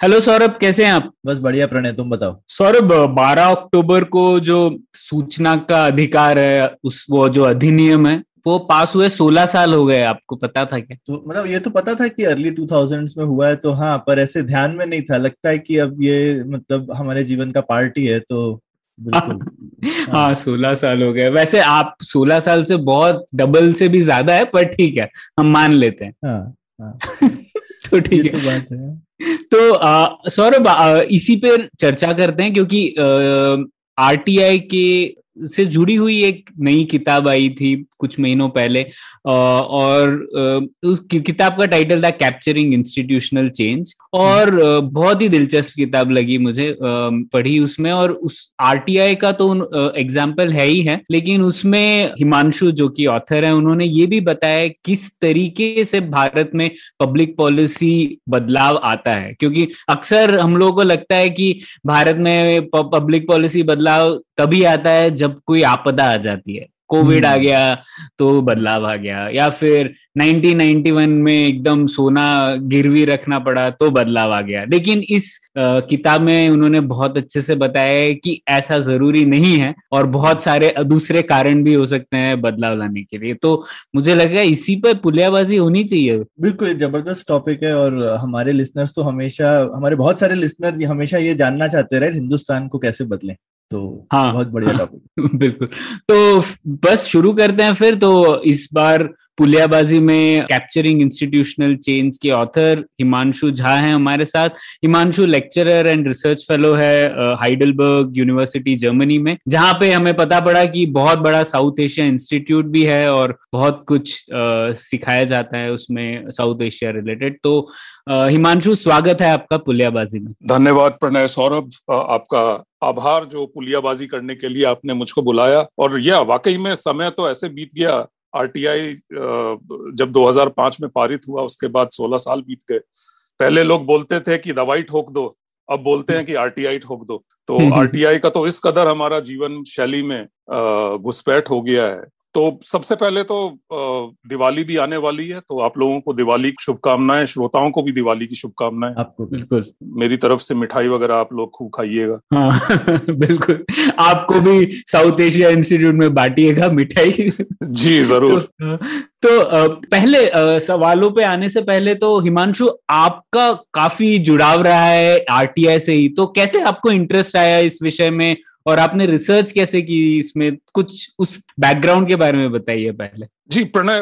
Hello Saurabh कैसे हैं आप? बस बढ़िया प्रणय तुम बताओ। सौरभ 12 अक्टूबर को जो सूचना का अधिकार है उस वो जो अधिनियम है वो पास हुए 16 साल हो गए आपको पता था क्या? तो मतलब ये तो पता था कि अर्ली 2000s में हुआ है तो हाँ पर ऐसे ध्यान में नहीं था। लगता है कि अब ये मतलब हमारे जीवन का पार्टी है तो बिल्कुल। हाँ सोलह साल हो गए। वैसे आप सोलह साल से बहुत डबल से भी ज़्यादा है पर ठीक है हम मान लेते हैं। हाँ हाँ। तो ठीक है। तो बात है। तो सौरभ इसी पर चर्चा करते हैं क्योंकि आरटीआई के से जुड़ी हुई एक नई किताब आई थी कुछ महीनों पहले और उस किताब का टाइटल था कैप्चरिंग इंस्टीट्यूशनल चेंज और बहुत ही दिलचस्प किताब लगी मुझे पढ़ी उसमें, और उस आरटीआई का तो एग्ज़ाम्पल है ही है, लेकिन उसमें हिमांशु जो कि ऑथर है, उन्होंने ये भी बताया किस तरीके से भारत में पब्लिक पॉलिसी बदलाव आता है। क्योंकि अक्सर हम लोगों को लगता है कि भारत में पब्लिक पॉलिसी बदलाव तभी आता है जब कोई आपदा आ जाती है कोविड आ हम्म। गया तो बदलाव आ गया या फिर 1991 में एकदम सोना गिरवी रखना पड़ा तो बदलाव आ गया। लेकिन इस किताब में उन्होंने बहुत अच्छे से बताया है कि ऐसा ज़रूरी नहीं है और बहुत सारे दूसरे कारण भी हो सकते हैं बदलाव लाने के लिए। तो मुझे लगा इसी पर पुलियाबाजी होनी चाहिए। बिल्कुल ज़बरदस्त टॉपिक है और हमारे लिसनर्स तो हमेशा हमारे बहुत सारे लिसनर हमेशा ये जानना चाहते रहे हिंदुस्तान को कैसे बदलें? तो हाँ, बहुत बढ़िया हाँ। टॉपिक बिल्कुल तो बस शुरू करते हैं फिर तो इस बार पुलियाबाजी में कैप्चरिंग इंस्टीट्यूशनल चेंज के ऑथर हिमांशु झा हैं हमारे साथ। Himanshu lecturer and research fellow है हाइडलबर्ग यूनिवर्सिटी जर्मनी में जहाँ पे हमें पता पड़ा कि बहुत बड़ा साउथ एशिया इंस्टीट्यूट भी है और बहुत कुछ अ, सिखाया जाता है उसमें साउथ एशिया रिलेटेड तो हिमांशु स्वागत है आपका पुलियाबाजी में। धन्यवाद प्रणय सौरभ आपका आभार जो पुलियाबाजी करने के लिए आपने मुझको बुलाया। और यह वाकई में समय तो ऐसे बीत गया आरटीआई जब 2005 में पारित हुआ उसके बाद 16 साल बीत गए। पहले लोग बोलते थे कि दवाई ठोक दो अब बोलते हैं कि आरटीआई ठोक दो। तो आरटीआई का तो इस कदर हमारा जीवन शैली में घुसपैठ हो गया है। तो सबसे पहले तो दिवाली भी आने वाली है तो आप लोगों को दिवाली की शुभकामनाएँ श्रोताओं को भी दिवाली की शुभकामनाएँ। आपको बिल्कुल। मेरी तरफ़ से मिठाई वगैरह आप लोग खूब खाइएगा। हाँ बिल्कुल। आपको भी साउथ एशिया इंस्टीट्यूट में बांटिएगा मिठाई। जी ज़रूर। तो, पहले सवालों पे आने से पहले तो हिमांशु आपका काफ़ी जुड़ाव रहा है आरटीआई से ही तो कैसे आपको इंटरेस्ट आया इस विषय में? और आपने रिसर्च कैसे की इसमें? कुछ उस बैकग्राउंड के बारे में बताइए पहले। जी, प्रणय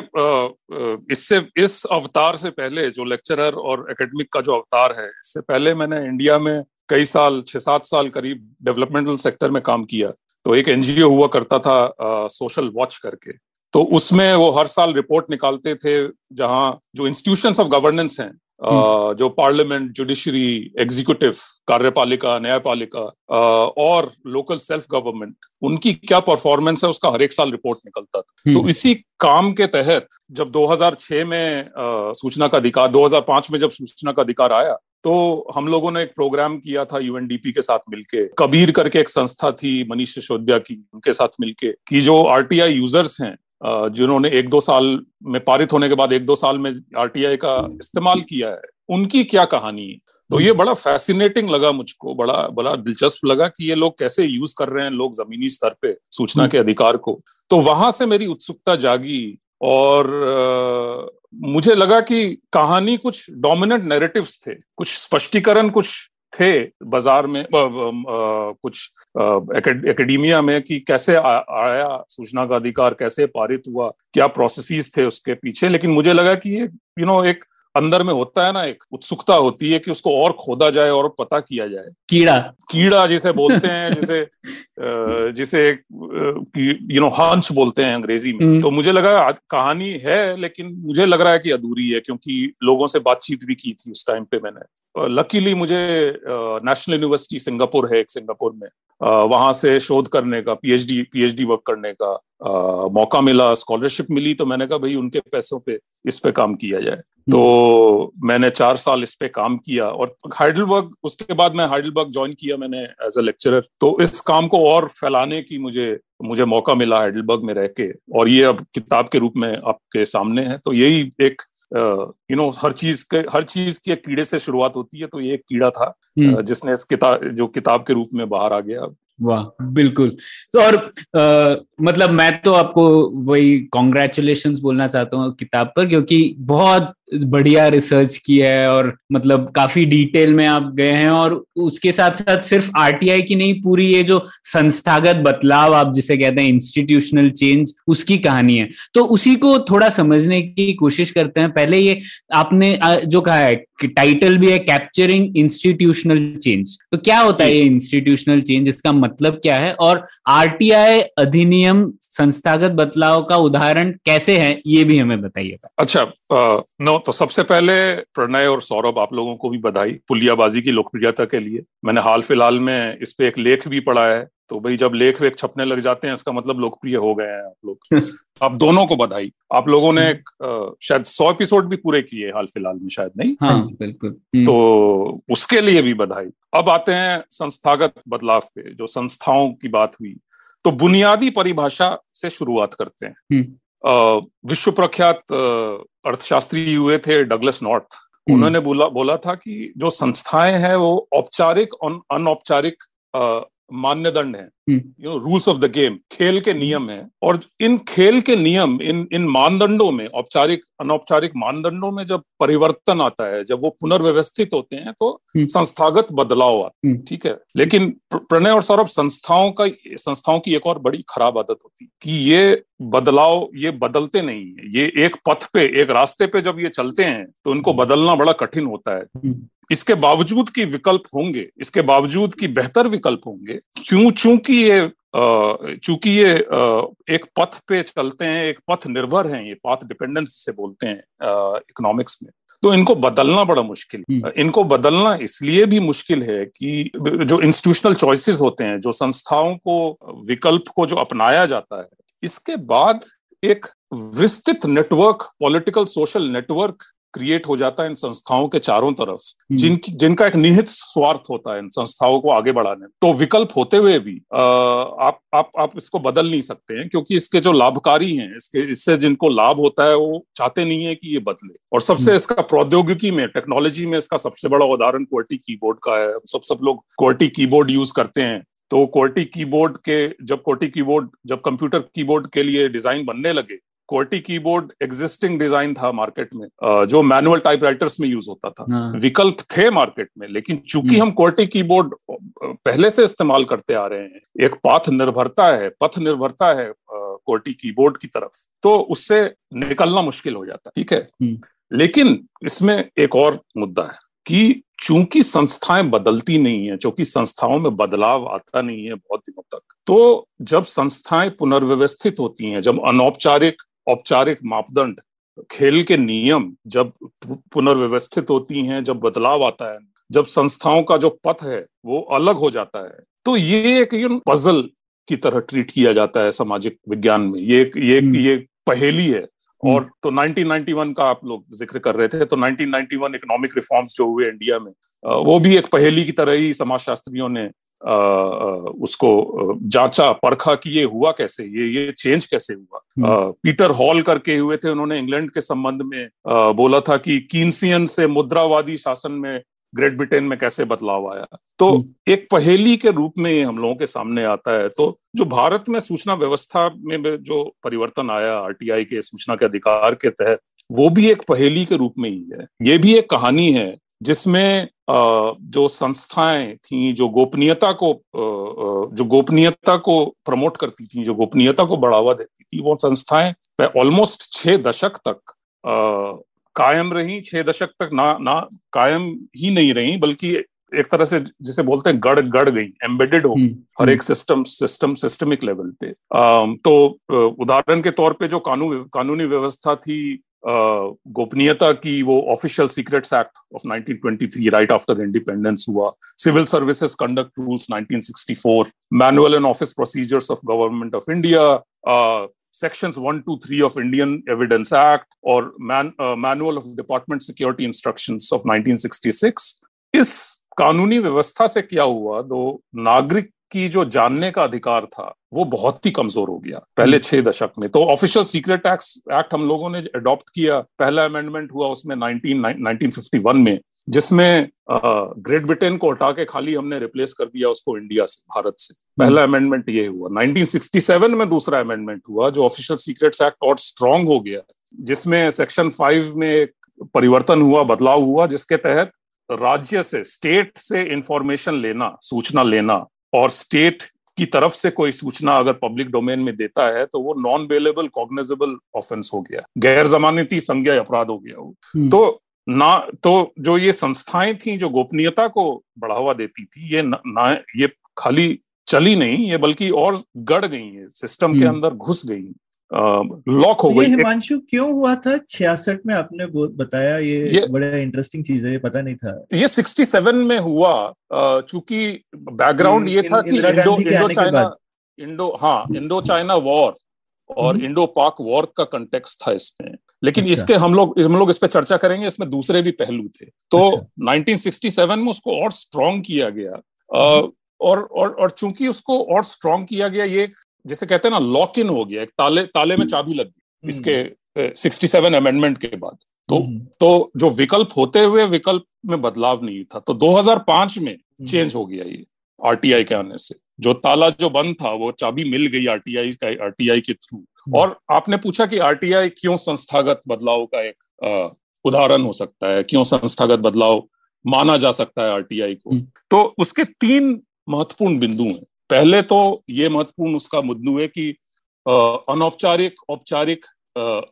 इससे, इस अवतार से पहले जो लेक्चरर और एकेडमिक का जो अवतार है, इससे पहले मैंने इंडिया में कई साल छह सात साल करीब डेवलपमेंटल सेक्टर में काम किया। तो एक एनजीओ हुआ करता था सोशल वॉच करके। तो उसमें वो हर साल रिपोर्ट निकालते थे, जहाँ जो इंस्टीट्यूशंस ऑफ़ गवर्नेंस हैं जो पार्लियामेंट जुडिशरी एग्जीक्यूटिव कार्यपालिका न्यायपालिका और लोकल सेल्फ गवर्नमेंट उनकी क्या परफॉर्मेंस है उसका हर एक साल रिपोर्ट निकलता था। तो इसी काम के तहत जब 2006 में सूचना का अधिकार 2005 में जब सूचना का अधिकार आया तो हम लोगों ने एक प्रोग्राम किया था यूएनडीपी के साथ मिलके। कबीर करके एक संस्था थी मनीष सिसोदिया की उनके साथ मिलके कि जो आरटीआई यूज़र्स हैं जिन्होंने एक दो साल में पारित होने के बाद एक दो साल में आरटीआई का इस्तेमाल किया है उनकी क्या कहानी है? तो ये बड़ा फैसिनेटिंग लगा मुझको बड़ा बड़ा दिलचस्प लगा कि ये लोग कैसे यूज़ कर रहे हैं लोग जमीनी स्तर पे सूचना के अधिकार को। तो वहाँ से मेरी उत्सुकता जागी और अ, मुझे लगा कि कहानी कुछ डोमिनेंट नैरेटिव्स थे कुछ स्पष्टीकरण कुछ थे बाज़ार में अ, अ, कुछ एकेडमिया में कि कैसे आ, आया सूचना का अधिकार कैसे पारित हुआ क्या प्रोसेसेस थे उसके पीछे। लेकिन मुझे लगा कि ये यू नो एक अंदर में होता है ना एक उत्सुकता होती है कि उसको और खोदा जाए और पता किया जाए। कीड़ा। कीड़ा जिसे बोलते हैं जिसे जिसे यू नो हंच बोलते हैं अंग्रेज़ी में। हम्म। तो मुझे लगा कहानी है लेकिन मुझे लग रहा है कि अधूरी है क्योंकि लोगों से बातचीत भी की थी उस टाइम पे मैंने। लकीली मुझे नेशनल यूनिवर्सिटी सिंगापुर है एक सिंगापुर में। वहाँ से शोध करने का पीएचडी पीएचडी वर्क करने का अ, मौका मिला स्कॉलरशिप मिली तो मैंने कहा भाई उनके पैसों पे इस पे काम किया जाए। तो मैंने चार साल इस पे काम किया और हाइडलबर्ग उसके बाद मैं हाइडलबर्ग ज्वाइन किया मैंने एज अ लेक्चरर तो इस काम को और फैलाने की मुझे मुझे मौका मिला हाइडलबर्ग में रह के और ये अब किताब के रूप में आपके सामने है। तो यही एक यू नो हर चीज़ के हर चीज़ की कीड़े से शुरुआत होती है तो ये एक कीड़ा था। हम्म। जिसने इस किताब जो किताब के रूप में बाहर आ गया। वाह बिल्कुल। तो और आ, मतलब मैं तो आपको वही कॉन्ग्रेचुलेशन बोलना चाहता हूँ किताब पर क्योंकि बहुत बढ़िया रिसर्च की है और मतलब काफ़ी डिटेल में आप गए हैं और उसके साथ साथ सिर्फ़ आरटीआई की नहीं पूरी ये जो संस्थागत बदलाव आप जिसे कहते हैं इंस्टीट्यूशनल चेंज उसकी कहानी है। तो उसी को थोड़ा समझने की कोशिश करते हैं। पहले ये आपने जो कहा है कि टाइटल भी है कैप्चरिंग इंस्टीट्यूशनल चेंज तो क्या होता है ये इंस्टीट्यूशनल चेंज इसका मतलब क्या है? और आरटीआई अधिनियम संस्थागत बदलाव का उदाहरण कैसे है ये भी हमें बताइएगा। अच्छा अ, नो तो सबसे पहले प्रणय और सौरभ आप लोगों को भी बधाई पुलियाबाजी की लोकप्रियता के लिए। मैंने हाल फ़िलहाल में इस पे एक लेख भी पढ़ा है तो भाई जब लेख वेख छपने लग जाते हैं इसका मतलब लोकप्रिय हो गए हैं आप लोग। आप दोनों को बधाई। आप लोगों ने अ, शायद सौ एपिसोड भी पूरे किए हाल फ़िलहाल में शायद नहीं? हाँ बिल्कुल। हम्म, तो उसके लिए भी बधाई। अब आते हैं संस्थागत बदलाव पे जो संस्थाओं की बात हुई। तो बुनियादी परिभाषा से शुरुआत करते हैं। हम्म। विश्व प्रख्यात अर्थशास्त्री हुए थे डगलस नॉर्थ हम्म। उन्होंने बोला बोला था कि जो संस्थाएँ हैं वो औपचारिक और अनौपचारिक मान्यदंड है। You know rules of the game खेल के नियम है और इन खेल के नियम इन इन मानदंडों में औपचारिक अनौपचारिक मानदंडों में जब परिवर्तन आता है जब वो पुनर्व्यवस्थित होते हैं तो हम्म। संस्थागत बदलाव आता है हम्म। ठीक है लेकिन प्रणय और सौरभ संस्थाओं का संस्थाओं की एक और बड़ी खराब आदत होती है कि ये बदलाव ये बदलते नहीं है। ये एक पथ पे एक रास्ते पे जब ये चलते हैं तो इनको बदलना बड़ा कठिन होता है। हम्म, इसके बावजूद की विकल्प होंगे इसके बावजूद की बेहतर विकल्प होंगे क्यों चूँकि ये चूँकि ये एक पथ पे चलते हैं एक पथ निर्भर हैं ये पाथ डिपेंडेंस से बोलते हैं इकोनॉमिक्स में तो इनको बदलना बड़ा मुश्किल है। हम्म। इनको बदलना इसलिए भी मुश्किल है कि जो इंस्टीट्यूशनल चॉइसेस होते हैं जो संस्थाओं को विकल्प को जो अपनाया जाता है इसके बाद एक विस्तृत network political social network create हो जाता है इन संस्थाओं के चारों तरफ़ हम्म, जिनकी जिनका एक निहित स्वार्थ होता है इन संस्थाओं को आगे बढ़ाने। तो विकल्प होते हुए भी अ, आप आप आप इसको बदल नहीं सकते हैं क्योंकि इसके जो लाभकारी हैं इसके इससे जिनको लाभ होता है वो चाहते नहीं है कि ये बदले। और सबसे हम्म। इसका प्रौद्योगिकी में टेक्नोलॉजी में इसका सबसे बड़ा उदाहरण क्वर्टी कीबोर्ड का है। सब सब लोग क्वर्टी कीबोर्ड यूज़ करते हैं। तो क्वर्टी कीबोर्ड के जब क्वर्टी कीबोर्ड जब कंप्यूटर कीबोर्ड के लिए डिज़ाइन बनने लगे क्वर्टी कीबोर्ड एग्जिस्टिंग डिज़ाइन था मार्केट में जो मैनुअल टाइपराइटर्स में यूज़ होता था हाँ, विकल्प थे मार्केट में लेकिन चूँकि हम्म। हम क्वर्टी कीबोर्ड पहले से इस्तेमाल करते आ रहे हैं एक पाथ निर्भरता है पथ निर्भरता है क्वर्टी कीबोर्ड की तरफ़ तो उससे निकलना मुश्किल हो जाता है ठीक है हम्म। लेकिन इसमें एक और मुद्दा है कि चूँकि संस्थाएँ बदलती नहीं है चूँकि संस्थाओं में बदलाव आता नहीं है बहुत दिनों तक तो जब संस्थाएँ पुनर्व्यवस्थित होती हैं जब अनौपचारिक औपचारिक मापदंड खेल के नियम जब पुनर्व्यवस्थित होती हैं जब बदलाव आता है जब संस्थाओं का जो पथ है वो अलग हो जाता है तो ये एक पजल की तरह ट्रीट किया जाता है सामाजिक विज्ञान में ये ये हम्म। ये पहेली है और तो 1991 का आप लोग ज़िक्र कर रहे थे तो 1991 इकोनॉमिक रिफॉर्म्स जो हुए इंडिया में वो भी एक पहेली की तरह ही समाजशास्त्रियों ने उसको जांचा परखा कि ये हुआ कैसे ये ये चेंज कैसे हुआ। पीटर हॉल करके हुए थे उन्होंने इंग्लैंड के संबंध में बोला था कि कीन्सियन से मुद्रावादी शासन में ग्रेट ब्रिटेन में कैसे बदलाव आया? तो हम्म। एक पहेली के रूप में ये हम लोगों के सामने आता है। तो जो भारत में सूचना व्यवस्था में जो परिवर्तन आया आरटीआई के सूचना के अधिकार के तहत वो भी एक पहेली के रूप में ही है। ये भी एक कहानी है जिसमें जो संस्थाएँ थी जो गोपनीयता को जो गोपनीयता को प्रमोट करती थी जो गोपनीयता को बढ़ावा देती थी वो संस्थाएँ ऑलमोस्ट छह दशक तक कायम रही छह दशक तक ना ना कायम ही नहीं रही बल्कि एक तरह से जिसे बोलते हैं गड़ गड़ गई एम्बेडेड हो हर एक सिस्टम सिस्टम सिस्टमिक लेवल पे। तो उदाहरण के तौर पे जो कानून कानूनी व्यवस्था थी गोपनीयता की वो official secrets act of 1923 right after independence हुआ। Civil services conduct rules 1964 manual and office procedures of government of India sections 1 to 3 of indian evidence act or man, uh, manual of department security instructions of 1966 इस कानूनी व्यवस्था से क्या हुआ तो नागरिक की जो जानने का अधिकार था वो बहुत ही कमज़ोर हो गया पहले छह दशक में। तो ऑफिशियल सीक्रेट एक्ट एक्ट हम लोगों ने अडॉप्ट किया पहला अमेंडमेंट हुआ उसमें 19, 1951 में। जिसमें ग्रेट ब्रिटेन को हटा के खाली हमने रिप्लेस कर दिया उसको इंडिया से भारत से। पहला अमेंडमेंट ये हुआ। 1967 में दूसरा अमेंडमेंट हुआ जो ऑफिशियल सीक्रेट्स एक्ट और स्ट्रांग हो गया। जिसमें सेक्शन फाइव में एक परिवर्तन हुआ बदलाव हुआ जिसके तहत राज्य से स्टेट से इंफॉर्मेशन लेना सूचना लेना और स्टेट की तरफ़ से कोई सूचना अगर पब्लिक डोमेन में देता है तो वो नॉन बेलेबल कॉग्नेजेबल ऑफेंस हो गया। गैर जमानती संज्ञा अपराध हो गया वो। तो ना तो जो ये संस्थाएँ थी जो गोपनीयता को बढ़ावा देती थी ये न, ना ये खाली चली नहीं ये बल्कि और गड़ गई है सिस्टम के अंदर घुस गई लॉक हो गई। हिमांशु क्यों हुआ था? छियासठ में आपने बताया ये, ये बड़ा इंटरेस्टिंग चीज़ है ये पता नहीं था। ये 67 में हुआ चूँकि बैकग्राउंड ये था कि इंडो इंडो चाइना इंडो हाँ इंडो चाइना वॉर और इंडो पाक वॉर का कंटेक्स था इसमें। लेकिन अच्छा। इसके हम लोग हम लोग इस पर चर्चा करेंगे इसमें दूसरे भी पहलू थे। तो अच्छा। 1967 में उसको और स्ट्रॉन्ग किया गया। और और और चूँकि उसको और स्ट्रॉन्ग किया गया ये जिसे कहते हैं ना लॉक इन हो गया एक ताले ताले में चाबी लग गई इसके सिक्सटी सेवन अमेंडमेंट के बाद। तो तो जो विकल्प होते हुए विकल्प में बदलाव नहीं था। तो 2005 में चेंज हो गया ये आरटीआई के आने से। जो ताला जो बंद था वो चाबी मिल गई आरटीआई का आरटीआई के थ्रू। और आपने पूछा कि आरटीआई क्यों संस्थागत बदलाव का एक उदाहरण हो सकता है क्यों संस्थागत बदलाव माना जा सकता है आरटीआई को? तो उसके तीन महत्वपूर्ण बिंदु हैं। पहले तो ये महत्वपूर्ण उसका मुद्दू है कि अनौपचारिक औपचारिक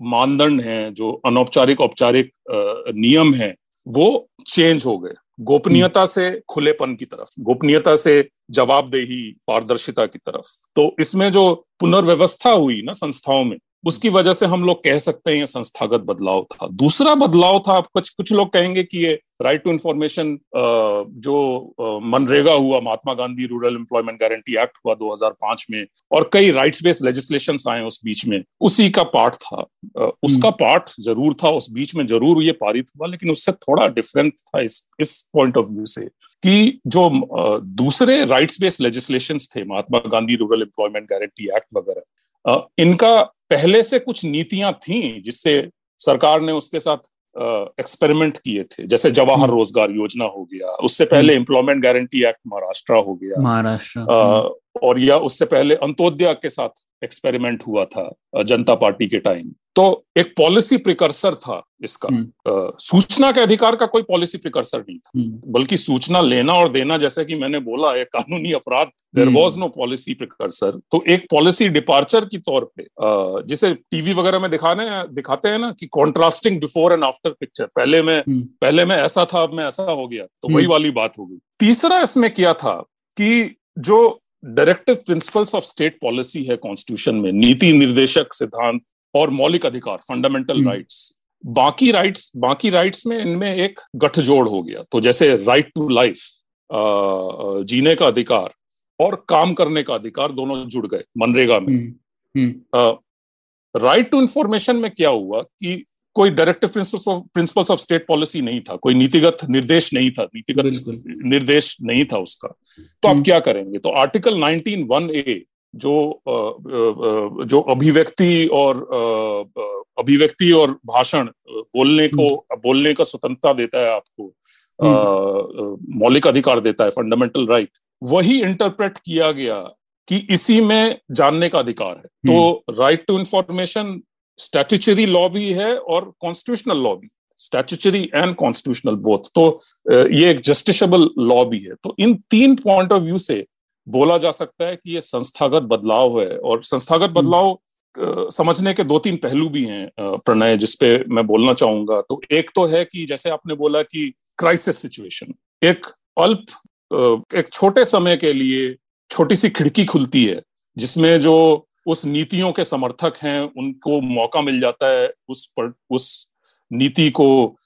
मानदंड हैं जो अनौपचारिक औपचारिक नियम हैं वो चेंज हो गए। गोपनीयता से खुलेपन की तरफ़, गोपनीयता से जवाबदेही, पारदर्शिता की तरफ़। तो इसमें जो पुनर्व्यवस्था हुई ना संस्थाओं में उसकी वजह से हम लोग कह सकते हैं ये संस्थागत बदलाव था दूसरा बदलाव था आप कुछ कुछ लोग कहेंगे कि ये राइट टू इंफॉर्मेशन जो मनरेगा हुआ Mahatma Gandhi rural employment guarantee act हुआ 2005 में और कई राइट्स बेस्ड लेजिस्लेशन आए उस बीच में उसी का पार्ट था उसका पार्ट हम्म। ज़रूर था उस बीच में ज़रूर ये पारित हुआ लेकिन उससे थोड़ा डिफरेंट था इस इस पॉइंट ऑफ़ व्यू से कि जो दूसरे राइट्स बेस्ड लेजिस्लेशन थे Mahatma Gandhi rural employment guarantee act वगैरह इनका पहले से कुछ नीतियाँ थी जिससे सरकार ने उसके साथ एक्सपेरिमेंट किए थे। जैसे जवाहर हम्म। रोज़गार योजना हो गया उससे पहले एम्प्लॉयमेंट गारंटी एक्ट महाराष्ट्र हो गया। महाराष्ट्र और या उससे पहले अंत्योदया के साथ एक्सपेरिमेंट हुआ था जनता पार्टी के टाइम तो एक पॉलिसी प्रिकर्सर था इसका। हम्म। सूचना के अधिकार का कोई पॉलिसी प्रिकर्सर नहीं था। हम्म। बल्कि सूचना लेना और देना जैसे कि मैंने बोला एक कानूनी अपराध। There was no policy precursor तो एक पॉलिसी डिपार्चर की तौर पे जिसे टीवी वगैरह में दिखाने दिखाते हैं ना कि contrasting before and after picture पहले में हम्म। पहले में ऐसा था अब मैं ऐसा हो गया। तो वही वाली बात हो गई। तीसरा इसमें क्या था कि जो directive principles of state policy है कॉन्स्टिट्यूशन में। नीति निर्देशक सिद्धांत और मौलिक अधिकार फंडामेंटल राइट्स बाकी राइट्स बाकी राइट्स में इनमें एक गठजोड़ हो गया। तो जैसे राइट टू लाइफ जीने का अधिकार और काम करने का अधिकार दोनों जुड़ गए मनरेगा में। राइट टू इंफॉर्मेशन में क्या हुआ कि कोई directive principles of state policy नहीं था कोई नीतिगत निर्देश नहीं था नीतिगत निर्देश नहीं था उसका तो आप हम्म। क्या करेंगे तो आर्टिकल 19 वन ए जो जो अभिव्यक्ति और अभिव्यक्ति और भाषण बोलने को हम्म। बोलने का स्वतंत्रता देता है आपको हम्म। मौलिक अधिकार देता है फंडामेंटल राइट वही इंटरप्रेट किया गया कि इसी में जानने का अधिकार है तो right to information statutory law भी है और कॉन्स्टिट्यूशनल लॉ भी स्टैट्यूचरी एंड कॉन्स्टिट्यूशनल बोथ तो ये एक जस्टिशेबल लॉ भी है। तो इन तीन पॉइंट ऑफ़ व्यू से बोला जा सकता है कि ये संस्थागत बदलाव है और संस्थागत हम्म। बदलाव समझने के दो तीन पहलू भी हैं प्रणय जिसपे मैं बोलना चाहूँगा। तो एक तो है कि जैसे आपने बोला कि क्राइसिस सिचुएशन एक अल्प एक छोटे समय के लिए छोटी सी खिड़की खुलती है जिसमें जो उस नीतियों के समर्थक हैं, उनको मौका मिल जाता है उस पर, उस नीति को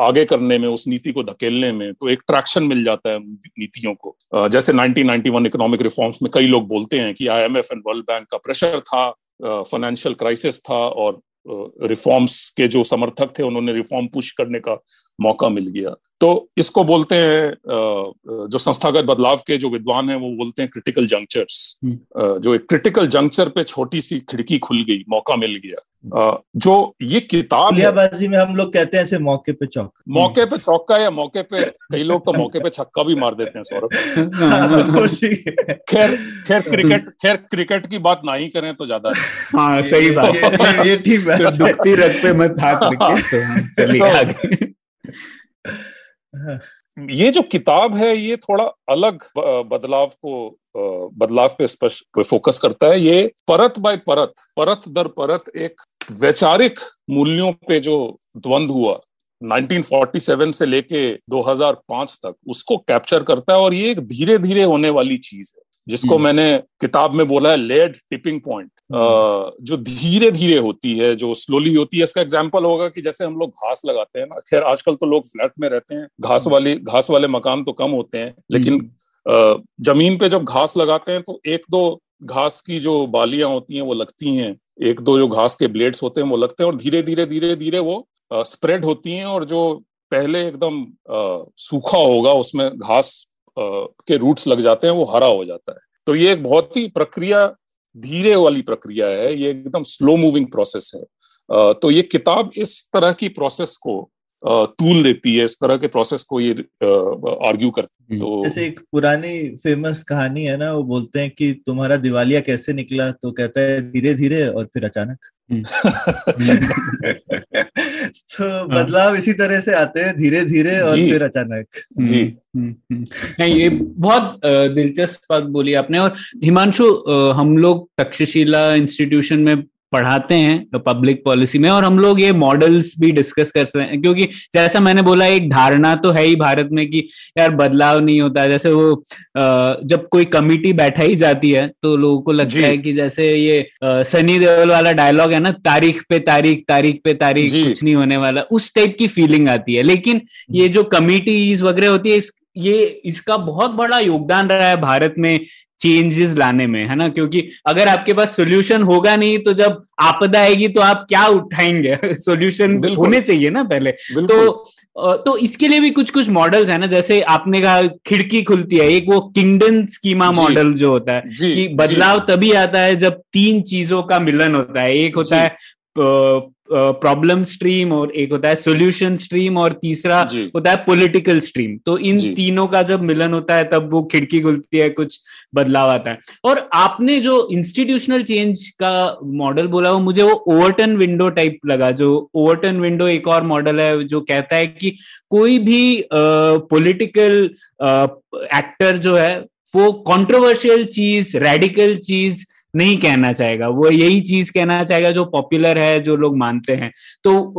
आगे करने में, उस नीति को धकेलने में तो एक ट्रैक्शन मिल जाता है नीतियों को। जैसे 1991 इकोनॉमिक रिफॉर्म्स में कई लोग बोलते हैं कि आईएमएफ एंड वर्ल्ड बैंक का प्रेशर था फाइनेंशियल क्राइसिस था और रिफॉर्म्स के जो समर्थक थे, उन्होंने रिफॉर्म पुश करने का मौका मिल गया। तो इसको बोलते हैं जो संस्थागत बदलाव के जो विद्वान हैं वो बोलते हैं क्रिटिकल जंक्चर्स हम्म। जो एक क्रिटिकल जंक्चर पे छोटी सी खिड़की खुल गई मौका मिल गया। जो ये किताब बाजी में हम लोग कहते हैं ऐसे मौके पे चौक। मौके पे चौका या मौके पे कई लोग तो मौके पे छक्का भी मार देते हैं सौरभ। हाँ, खैर खैर क्रिकेट खैर क्रिकेट की बात ना ही करें तो ज़्यादा हाँ सही बात। ये ठीक बात दुखती रख पे मत हाथ तो चलिए आगे। ये जो किताब है, ये थोड़ा अलग बदलाव को बदलाव पे स्पष्ट फोकस करता है। ये परत बाय परत परत दर परत एक वैचारिक मूल्यों पे जो द्वंद हुआ 1947 से लेके 2005 तक, उसको कैप्चर करता है और ये एक धीरे धीरे होने वाली चीज़ है। जिसको। मैंने किताब में बोला है लेड टिपिंग पॉइंट जो धीरे धीरे होती है जो स्लोली होती है इसका एग्ज़ाम्पल होगा कि जैसे हम लोग घास लगाते हैं ना खैर आजकल तो लोग फ्लैट में रहते हैं घास हम्म। वाली घास वाले मकान तो कम होते हैं लेकिन हम्म। ज़मीन पे जब घास लगाते हैं तो एक दो घास की जो बालियाँ होती हैं वो लगती हैं एक दो जो घास के ब्लेड्स होते हैं वो लगते हैं और धीरे धीरे धीरे धीरे वो स्प्रेड होती हैं और जो पहले एकदम सूखा होगा उसमें घास के रूट्स लग जाते हैं वो हरा हो जाता है। तो ये एक बहुत ही प्रक्रिया धीरे वाली प्रक्रिया है ये एकदम स्लो मूविंग प्रोसेस है। तो ये किताब इस तरह की प्रोसेस को टूल देती है इस तरह के प्रोसेस को ये आर्ग्यू करती है। तो जैसे एक पुरानी फ़ेमस कहानी है ना वो बोलते हैं कि तुम्हारा दिवालिया कैसे निकला? तो कहता है धीरे धीरे और फिर अचानक। हम्म। तो हाँ। बदलाव इसी तरह से आते हैं धीरे धीरे और फिर अचानक। जी। हम्म, नहीं ये बहुत दिलचस्प बात बोली आपने और हिमांशु हम लोग तक्षशिला इंस्टीट्यूशन में पढ़ाते हैं पब्लिक पॉलिसी में और हम लोग ये मॉडल्स भी डिस्कस कर सकते हैं क्योंकि जैसा मैंने बोला एक धारणा तो है ही भारत में कि यार बदलाव नहीं होता। जैसे वो जब कोई कमिटी बैठाई जाती है तो लोगों को लगता है कि जैसे ये सनी देओल वाला डायलॉग है ना तारीख पे तारीख तारीख पे तारीख कुछ नहीं होने वाला उस टाइप की फीलिंग आती है। लेकिन ये जो कमिटीज वगैरह होती है इस ये इसका बहुत बड़ा योगदान रहा है भारत में चेंजेस लाने में है ना? क्योंकि अगर आपके पास सोल्यूशन होगा नहीं तो जब आपदा आएगी तो आप क्या उठाएँगे? सोल्यूशन होने चाहिए ना पहले। तो तो इसके लिए भी कुछ कुछ मॉडल्स है ना जैसे आपने कहा खिड़की खुलती है एक वो किंगडन स्कीमा मॉडल जो होता है कि बदलाव तभी आता है जब तीन चीज़ों का मिलन होता है। एक होता है प्रॉब्लम स्ट्रीम और एक होता है सॉल्यूशन स्ट्रीम और तीसरा होता है पॉलिटिकल स्ट्रीम तो इन तीनों का जब मिलन होता है तब वो खिड़की खुलती है कुछ बदलाव आता है। और आपने जो इंस्टीट्यूशनल चेंज का मॉडल बोला वो मुझे वो ओवरटन विंडो टाइप लगा जो ओवरटन विंडो एक और मॉडल है जो कहता है कि कोई भी पॉलिटिकल एक्टर जो है वो कंट्रोवर्शियल चीज़ रेडिकल चीज़ नहीं कहना चाहेगा। वो यही चीज़ कहना चाहेगा जो पॉपुलर है जो लोग मानते हैं। तो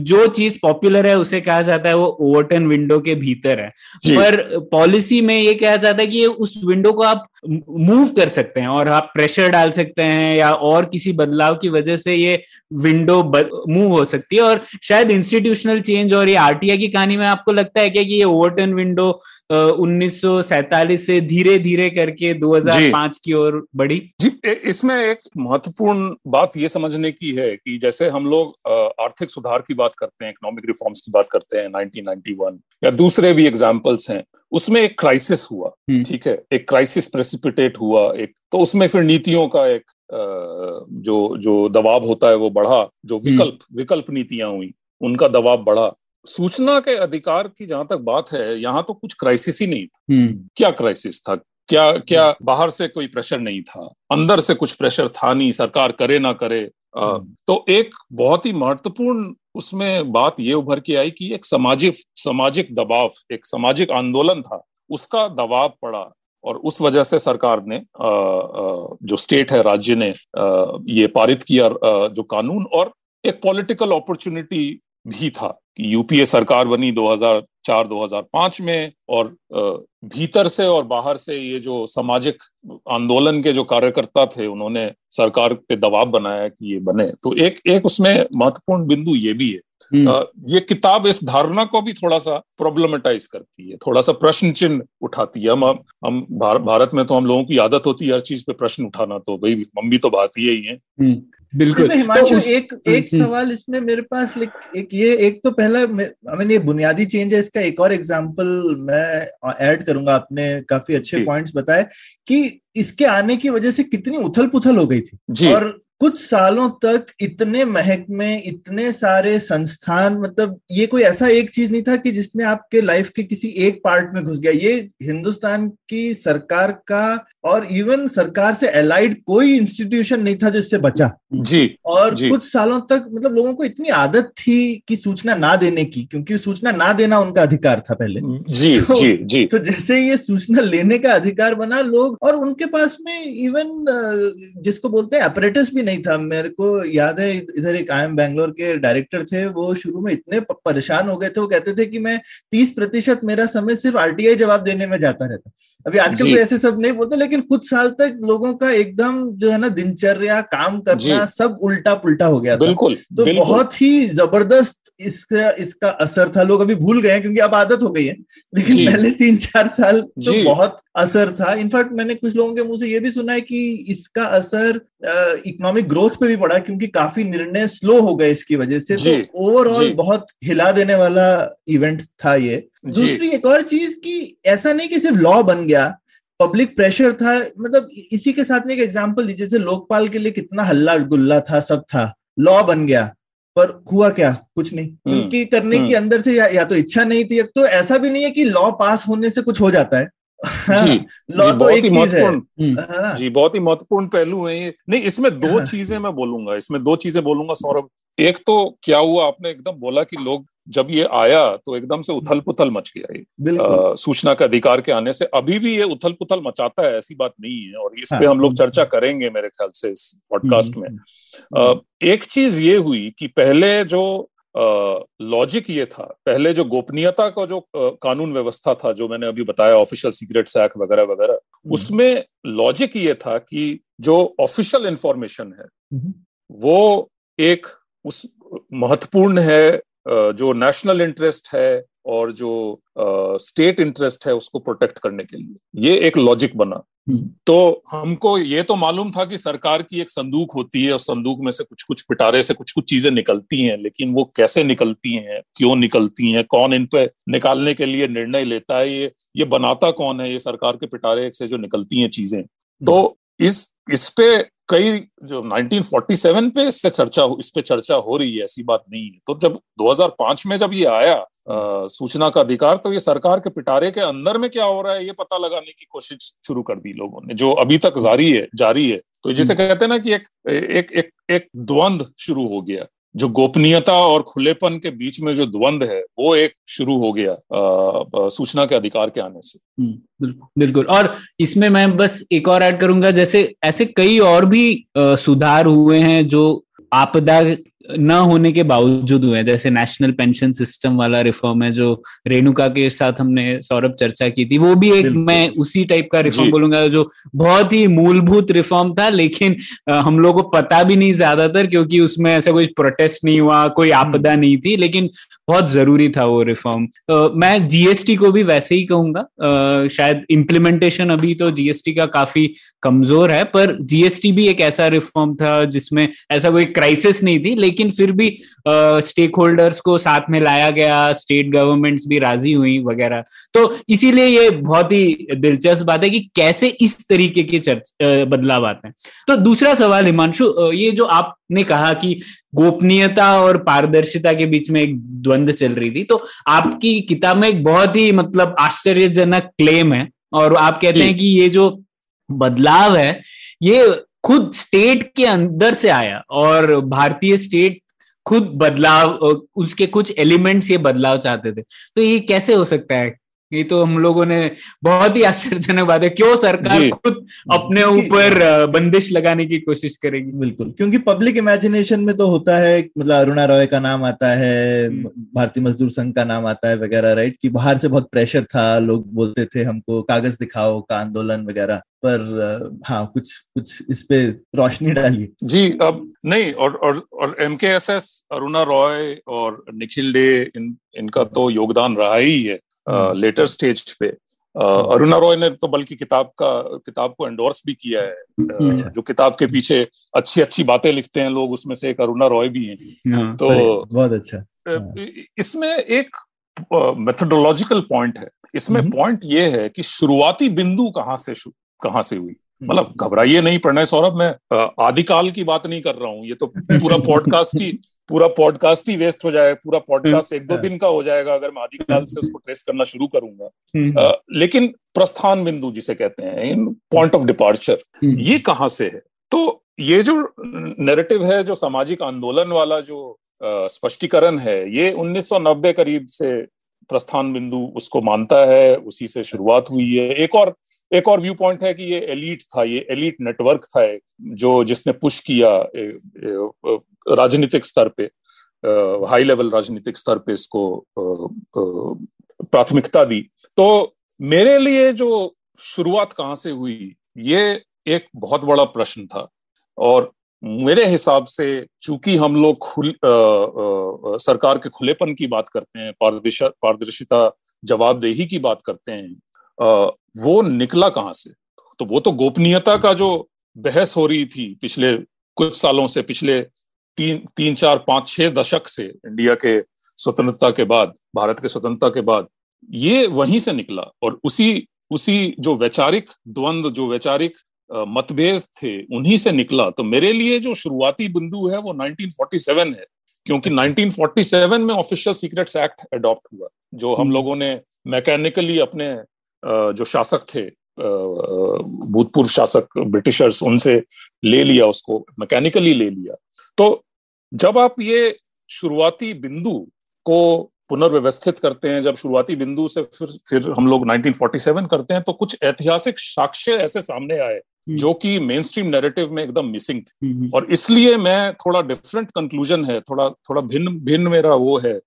जो चीज़ पॉपुलर है उसे कहा जाता है वो ओवरटन विंडो के भीतर है। पर पॉलिसी में ये कहा जाता है कि उस विंडो को आप मूव कर सकते हैं और आप प्रेशर डाल सकते हैं या और किसी बदलाव की वजह से ये विंडो मूव हो सकती है। और शायद इंस्टीट्यूशनल चेंज और ये आरटीआई की कहानी में आपको लगता है क्या कि ये ओवरटन विंडो उन्नीस से धीरे धीरे करके 2005 की ओर बढ़ी? जी इसमें एक महत्वपूर्ण बात ये समझने की है कि जैसे हम लोग आर्थिक सुधार की बात करते हैं इकोनॉमिक रिफॉर्म्स की बात करते हैं 1991 या दूसरे भी एग्जाम्पल्स हैं उसमें एक क्राइसिस हुआ हम्म। ठीक है? एक क्राइसिस प्रेसिपिटेट हुआ एक तो उसमें फिर नीतियों का एक जो जो दबाव होता है वो बढ़ा जो हम्म। विकल्प विकल्प नीतियाँ हुई उनका दबाव बढ़ा। सूचना के अधिकार की जहाँ तक बात है यहाँ तो कुछ क्राइसिस ही नहीं था। हम्म। क्या क्राइसिस था? क्या क्या बाहर से कोई प्रेशर नहीं था? अंदर से कुछ प्रेशर था नहीं सरकार करे ना करे तो एक बहुत ही महत्वपूर्ण उसमें बात ये उभर के आई कि एक सामाजिक सामाजिक दबाव, एक सामाजिक आंदोलन था। उसका दबाव पड़ा और उस वजह से सरकार ने जो स्टेट है, राज्य ने ये पारित किया जो कानून और एक पॉलिटिकल अपॉर्चुनिटी भी था। कि यूपीए सरकार बनी 2004-2005 में और भीतर से और बाहर से ये जो सामाजिक आंदोलन के जो कार्यकर्ता थे उन्होंने सरकार पे दबाव बनाया कि ये बने। तो एक एक उसमें महत्वपूर्ण बिंदु ये भी है। हम्म। ये किताब इस धारणा को भी थोड़ा सा प्रॉब्लमेटाइज करती है थोड़ा सा प्रश्न चिन्ह उठाती है। हम हम भार, भारत में तो हम लोगों की आदत होती है हर चीज़ पे प्रश्न उठाना तो भाई हम भी तो भारतीय ही हैं। हम्म। बिल्कुल। हिमांशु तो एक एक हम्म, सवाल इसमें मेरे पास एक ये एक तो पहला मैंने ये बुनियादी चेंज है इसका एक और एग्जांपल मैं ऐड करूँगा आपने काफ़ी अच्छे पॉइंट्स बताए कि इसके आने की वजह से कितनी उथल पुथल हो गई थी। और कुछ सालों तक इतने महकमे इतने सारे संस्थान मतलब ये कोई ऐसा एक चीज़ नहीं था कि जिसने आपके लाइफ के किसी एक पार्ट में घुस गया। ये हिंदुस्तान की सरकार का और इवन सरकार से अलाइड कोई इंस्टीट्यूशन नहीं था जिससे बचा। जी और जी. कुछ सालों तक मतलब लोगों को इतनी आदत थी कि सूचना ना देने की क्योंकि सूचना ना देना उनका अधिकार था पहले। जी तो, जी जी। तो जैसे ये सूचना लेने का अधिकार बना लोग और उनके पास में इवन जिसको बोलते हैं अपरेटस भी नहीं था। मेरे को याद है इधर एक आई एम बैंगलोर के डायरेक्टर थे वो शुरू में इतने परेशान हो गए थे। वो कहते थे कि मैं तीस प्रतिशत मेरा समय सिर्फ़ आरटीआई जवाब देने में जाता रहता। अभी आजकल तो ऐसे सब नहीं बोलते लेकिन कुछ साल तक लोगों का एकदम जो है ना दिनचर्या काम करना सब उल्टा पुल्टा हो गया था। बिल्कुल तो बिल्कुल. बहुत ही ज़बरदस्त इसका इसका असर था। लोग अभी भूल गए क्योंकि अब आदत हो गई है। लेकिन पहले तीन चार साल तो बहुत असर था। इनफैक्ट मैंने कुछ लोगों के मुँह से ये भी सुना है कि इसका असर इकोनॉमिक ग्रोथ पे भी पड़ा क्योंकि काफ़ी निर्णय स्लो हो गए इसकी वजह से। तो ओवरऑल बहुत हिला देने वाला इवेंट था ये। दूसरी एक और चीज़ कि ऐसा नहीं कि सिर्फ़ लॉ बन गया पब्लिक प्रेशर था मतलब इसी के साथ में एक एग्जांपल दीजिए जैसे लोकपाल के लिए कितना हल्ला गुल्ला था सब था लॉ बन गया पर हुआ क्या? कुछ नहीं। हम्म, क्योंकि करने की हम्म। अंदर से या, या तो इच्छा नहीं थी तो ऐसा भी नहीं है कि लॉ पास होने से कुछ हो जाता है। जी, लॉ तो एक चीज़ है। हम्म। जी बहुत ही महत्वपूर्ण पहलू है ये। नहीं इसमें दो हाँ। चीज़ें मैं बोलूँगा इसमें दो चीज़ें बोलूँगा सौरभ। एक तो क्या हुआ आपने एकदम बोला कि लोग जब ये आया तो एकदम से उथल पुथल मच गया ये सूचना के अधिकार के आने से अभी भी ये उथल पुथल मचाता है ऐसी बात नहीं है और इस पे हाँ। हम लोग चर्चा करेंगे मेरे ख्याल से इस पॉडकास्ट में एक चीज़ ये हुई कि पहले जो लॉजिक ये था पहले जो गोपनीयता का जो कानून व्यवस्था था जो मैंने अभी बताया ऑफिशियल सीक्रेट्स एक्ट वगैरह वगैरह हम्म। उसमें लॉजिक ये था कि जो ऑफिशियल इंफॉर्मेशन है हम्म। वो एक उस महत्वपूर्ण है जो नेशनल इंटरेस्ट है और जो स्टेट इंटरेस्ट है उसको प्रोटेक्ट करने के लिए ये एक लॉजिक बना हम्म। तो हमको ये तो मालूम था कि सरकार की एक संदूक होती है और संदूक में से कुछ कुछ पिटारे से कुछ कुछ चीज़ें निकलती हैं लेकिन वो कैसे निकलती हैं क्यों निकलती हैं कौन इन पे निकालने के लिए निर्णय लेता है ये ये बनाता कौन है ये सरकार के पिटारे से जो निकलती हैं चीज़ें तो। इस इस पे कई जो 1947 पे इससे चर्चा इस पे चर्चा हो रही है ऐसी बात नहीं है। तो जब 2005 में जब ये आया आ, सूचना का अधिकार तो ये सरकार के पिटारे के अंदर में क्या हो रहा है ये पता लगाने की कोशिश शुरू कर दी लोगों ने जो अभी तक जारी है जारी है। तो जिसे हम्म। कहते हैं ना कि एक एक एक एक द्वंद शुरू हो गया। जो गोपनीयता और खुलेपन के बीच में जो द्वंद है वो एक शुरू हो गया आ, सूचना के अधिकार के आने से। हम्म, बिल्कुल और इसमें मैं बस एक और ऐड करूँगा जैसे ऐसे कई और भी आ, सुधार हुए हैं जो आपदा न होने के बावजूद हुए जैसे नेशनल पेंशन सिस्टम वाला रिफॉर्म है जो रेणुका के साथ हमने सौरभ चर्चा की थी वो भी एक मैं उसी टाइप का रिफॉर्म बोलूँगा जो बहुत ही मूलभूत रिफॉर्म था लेकिन हम लोग को पता भी नहीं ज़्यादातर क्योंकि उसमें ऐसा कोई प्रोटेस्ट नहीं हुआ कोई हम्म। आपदा नहीं थी लेकिन बहुत ज़रूरी था वो रिफॉर्म मैं जीएसटी को भी वैसे ही कहूँगा शायद इम्प्लीमेंटेशन अभी तो जीएसटी का काफ़ी कमज़ोर है पर जीएसटी भी एक ऐसा रिफॉर्म था जिसमें ऐसा कोई क्राइसिस नहीं थी लेकिन लेकिन फिर भी स्टेक होल्डर्स को साथ में लाया गया स्टेट गवर्नमेंट्स भी राज़ी हुई वगैरह। तो इसीलिए ये बहुत ही दिलचस्प बात है कि कैसे इस तरीके के चर्च बदलाव आते हैं। तो दूसरा सवाल हिमांशु ये जो आपने कहा कि गोपनीयता और पारदर्शिता के बीच में एक द्वंद्व चल रही थी तो आपकी किताब में एक बहुत ही मतलब आश्चर्यजनक क्लेम है और आप कहते हैं कि ये जो बदलाव है ये खुद स्टेट के अंदर से आया और भारतीय स्टेट खुद बदलाव, उसके कुछ एलिमेंट्स ये बदलाव चाहते थे। तो ये कैसे हो सकता है? ये तो हम लोगों ने बहुत ही आश्चर्यजनक बात है। क्यों सरकार खुद अपने ऊपर बंदिश लगाने की कोशिश करेगी? बिल्कुल क्योंकि पब्लिक इमेजिनेशन में तो होता है मतलब अरुणा रॉय का नाम आता है हम्म। भारतीय मजदूर संघ का नाम आता है वगैरह राइट कि बाहर से बहुत प्रेशर था लोग बोलते थे हमको कागज़ दिखाओ का आंदोलन वगैरह पर हाँ कुछ कुछ इस पे रोशनी डालिए। जी अब नहीं और और और एम के एस एस अरुणा रॉय और निखिल डे इन इनका तो योगदान रहा ही है। लेटर हम्म। स्टेज पे अरुणा रॉय ने तो बल्कि किताब का किताब को एंडोर्स भी किया है अच्छा। जो किताब के पीछे अच्छी अच्छी बातें लिखते हैं लोग उसमें से एक अरुणा रॉय भी हैं हाँ, तो बहुत अच्छा हाँ। इसमें एक मेथडोलॉजिकल पॉइंट है इसमें पॉइंट हम्म। ये है कि शुरुआती बिंदु कहाँ से कहाँ से हुई हम्म। मतलब घबराइए नहीं प्रणय सौरभ मैं आदिकाल की बात नहीं कर रहा हूँ ये तो पूरा पॉडकास्ट ही पूरा पॉडकास्ट ही वेस्ट हो जाएगा पूरा पॉडकास्ट एक दो हाँ। दिन का हो जाएगा अगर मैं आदिकाल से उसको ट्रेस करना शुरू करूँगा हम्म। लेकिन प्रस्थान बिंदु जिसे कहते हैं इन पॉइंट ऑफ़ डिपार्चर ये कहाँ से है तो ये जो नैरेटिव है जो सामाजिक आंदोलन वाला जो स्पष्टीकरण है ये 1990 करीब से प्रस्थान बिंदु उसको मानता है उसी से शुरुआत हुई है एक और एक और व्यू पॉइंट है कि ये एलिट था ये एलिट नेटवर्क था जो जिसने पुश किया राजनीतिक स्तर पे हाई लेवल राजनीतिक स्तर पे इसको प्राथमिकता दी। तो मेरे लिए जो शुरुआत कहाँ से हुई ये एक बहुत बड़ा प्रश्न था। और मेरे हिसाब से चूँकि हम लोग खुल आ, आ, सरकार के खुलेपन की बात करते हैं पारदर्शिता जवाबदेही की बात करते हैं आ, वो निकला कहाँ से? तो वो तो गोपनीयता का जो बहस हो रही थी पिछले कुछ सालों से पिछले तीन तीन चार पाँच छह दशक से इंडिया के स्वतंत्रता के बाद भारत के स्वतंत्रता के बाद ये वहीं से निकला और उसी उसी जो वैचारिक द्वंद जो वैचारिक मतभेद थे उन्हीं से निकला तो मेरे लिए जो शुरुआती बिंदु है वो 1947 है क्योंकि 1947 में ऑफिशियल सीक्रेट्स एक्ट अडॉप्ट हुआ जो हम हम्म। लोगों ने मैकेनिकली अपने जो शासक थे भूतपूर्व शासक ब्रिटिशर्स उनसे ले लिया उसको मैकेनिकली ले लिया तो जब आप ये शुरुआती बिंदु को पुनर्व्यवस्थित करते हैं जब शुरुआती बिंदु से फिर फिर हम लोग 1947 करते हैं तो कुछ ऐतिहासिक साक्ष्य ऐसे सामने आए हम्म। जो कि मेन स्ट्रीम नैरेटिव में एकदम मिसिंग थे हम्म। और इसलिए मैं थोड़ा डिफरेंट कंक्लूजन है थोड़ा थोड़ा भिन्न भिन्न मेरा वो है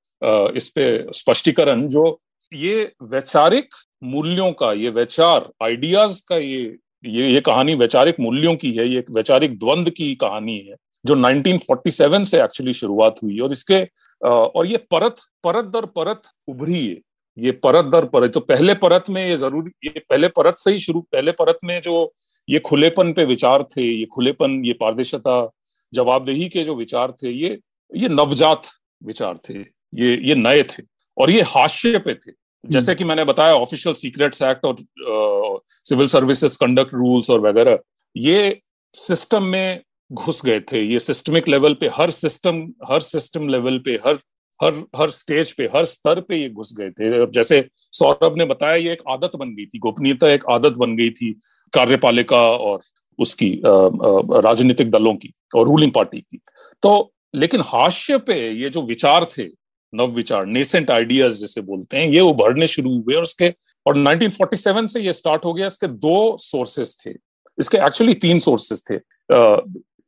इस पे स्पष्टीकरण जो ये वैचारिक मूल्यों का ये वैचार आइडियाज़ का ये ये ये कहानी वैचारिक मूल्यों की है ये वैचारिक द्वंद की कहानी है जो 1947 से एक्चुअली शुरुआत हुई और इसके और ये परत परत दर परत उभरी है। ये परत दर परत तो पहले परत में ये ज़रूरी ये पहले परत से ही शुरू पहले परत में जो ये खुलेपन पे विचार थे ये खुलेपन ये पारदर्शिता जवाबदेही के जो विचार थे ये ये नवजात विचार थे। ये ये नए थे। और ये हास्य पे थे। जैसे हम्म। कि मैंने बताया ऑफिशियल सीक्रेट्स एक्ट और सिविल सर्विसेज़ कंडक्ट रूल्स और वगैरह ये सिस्टम में घुस गए थे। ये सिस्टमिक लेवल पे, हर सिस्टम हर सिस्टम लेवल पे, हर हर हर स्टेज पे, हर स्तर पे ये घुस गए थे। और जैसे सौरभ ने बताया, ये एक आदत बन गई थी, गोपनीयता एक आदत बन गई थी कार्यपालिका और उसकी राजनीतिक दलों की और रूलिंग पार्टी की। तो लेकिन हास्य पे ये जो विचार थे, नव विचार नेसेंट आइडियाज़ जिसे बोलते हैं, ये उभरने शुरू हुए और उसके और 1947 से ये स्टार्ट हो गया। इसके दो सोर्सेस थे। इसके एक्चुअली तीन सोर्सेस थे।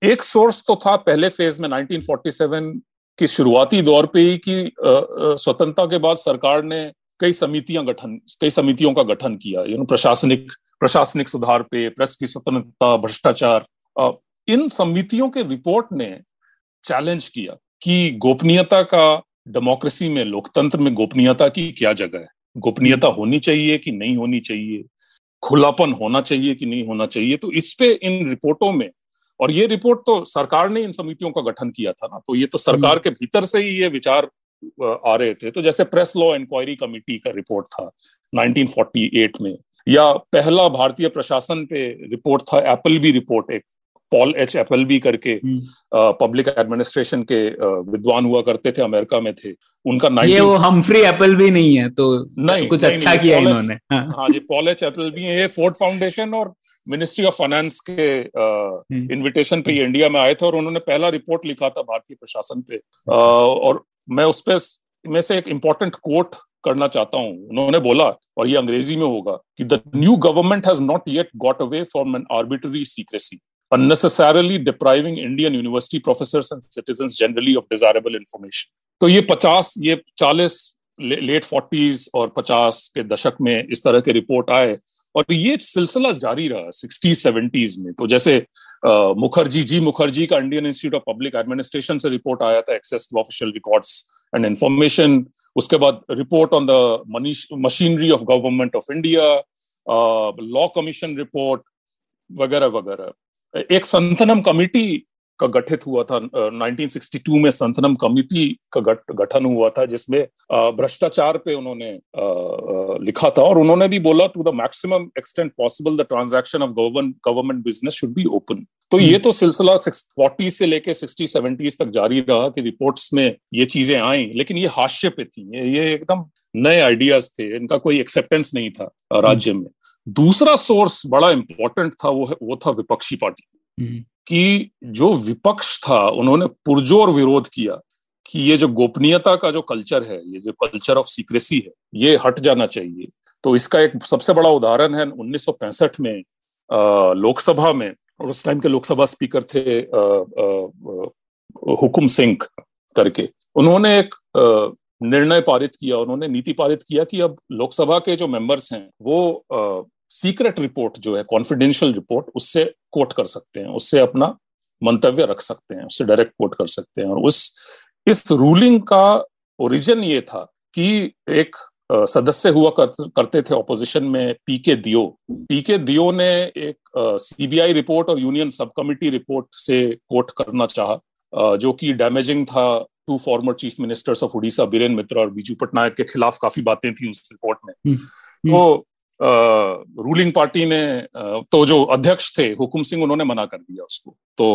एक सोर्स तो था पहले फ़ेज़ में 1947 की शुरुआती दौर पे ही कि स्वतंत्रता के बाद सरकार ने कई समितियाँ गठन, कई समितियों का गठन किया। यू प्रशासनिक प्रशासनिक सुधार पे, प्रेस की स्वतंत्रता, भ्रष्टाचार इन समितियों के रिपोर्ट ने चैलेंज किया कि गोपनीयता का डेमोक्रेसी में, लोकतंत्र में गोपनीयता की क्या जगह है? गोपनीयता होनी चाहिए कि नहीं होनी चाहिए? खुलापन होना चाहिए कि नहीं होना चाहिए? तो इस पे इन रिपोर्टों में और ये रिपोर्ट तो सरकार ने इन समितियों का गठन किया था ना तो ये तो सरकार के भीतर से ही ये विचार आ रहे थे तो जैसे प्रेस लॉ इंक्वायरी कमिटी का रिपोर्ट था 1948 में या पहला भारतीय प्रशासन पे रिपोर्ट था एप्पल बी रिपोर्ट एक पॉल एच एप्पल बी करके पब्लिक हम्म। एडमिनिस्ट्रेशन के विद्वान हुआ करते थे अमेरिका में थे उनका 19... ये वो हमफ्री एप्पल भी नहीं है तो नहीं कुछ नहीं, अच्छा नहीं, किया इन्होंने हाँ।, हाँ जी पॉल एच एप्पल भी है फोर्ड फाउंडेशन और मिनिस्ट्री ऑफ़ फाइनेंस के इनविटेशन हम्म। पे ये इंडिया में आए थे और उन्होंने पहला रिपोर्ट लिखा था भारतीय प्रशासन पे। आ, और मैं उस पर में से एक इम्पोर्टेंट कोट करना चाहता हूँ। उन्होंने बोला और ये अंग्रेज़ी में होगा कि the new government has not yet got away from an arbitrary secrecy unnecessarily depriving Indian university professors and citizens generally of desirable information. तो ये 50 ये 40 लेट फोर्टीज और 50 के दशक में इस तरह के रिपोर्ट आए। और ये सिलसिला जारी रहा सिक्सटीज सेवेंटीज में। तो जैसे मुखर्जी, जी मुखर्जी का Indian institute of public administration से रिपोर्ट आया था access to official records and information उसके बाद report on the machinery of government of India law commission report वगैरह वगैरह। एक संतनम कमिटी का गठित हुआ था 1962 में संतनम कमेटी का गठन हुआ था जिसमें भ्रष्टाचार पे उन्होंने लिखा था और उन्होंने भी बोला to the maximum extent possible the transaction of government government business should be open तो ये तो सिलसिला फोर्टी से लेके सिक्सटी सेवेंटीज तक जारी रहा कि रिपोर्ट्स में ये चीज़ें आई लेकिन ये हास्य पे थी ये, एकदम नए आइडियाज़ थे इनका कोई एक्सेप्टेंस नहीं था राज्य में। दूसरा सोर्स बड़ा इंपॉर्टेंट था वो है वो था विपक्षी पार्टी। हम्म। कि जो विपक्ष था, उन्होंने पुरजोर विरोध किया कि ये जो गोपनीयता का जो कल्चर है, ये जो कल्चर ऑफ़ सीक्रेसी है, ये हट जाना चाहिए। तो इसका एक सबसे बड़ा उदाहरण है 1965 में लोकसभा में, और उस टाइम के लोकसभा स्पीकर थे हुकुम सिंह करके। उन्होंने एक निर्णय पारित किया, उन्होंने नीति पारित किया कि अब लोकसभा के जो मेंबर्स हैं, वो सीक्रेट रिपोर्ट जो है कॉन्फिडेंशियल रिपोर्ट उससे कोट कर सकते हैं उससे अपना मंतव्य रख सकते हैं उससे डायरेक्ट कोट कर सकते हैं। और उस इस रूलिंग का ओरिजिन ये था कि एक सदस्य हुआ करते थे ऑपोजिशन में पीके दियो पीके दियो ने एक सीबीआई रिपोर्ट और यूनियन सब कमिटी रिपोर्ट से कोट करना चाहा जो कि डैमेजिंग था to former chief ministers of Orissa Biren Mitra और बीजू पटनायक के खिलाफ काफ़ी बातें थी उस रिपोर्ट में। हम्म, हम्म। तो रूलिंग पार्टी ने तो जो अध्यक्ष थे हुकुम सिंह उन्होंने मना कर दिया उसको तो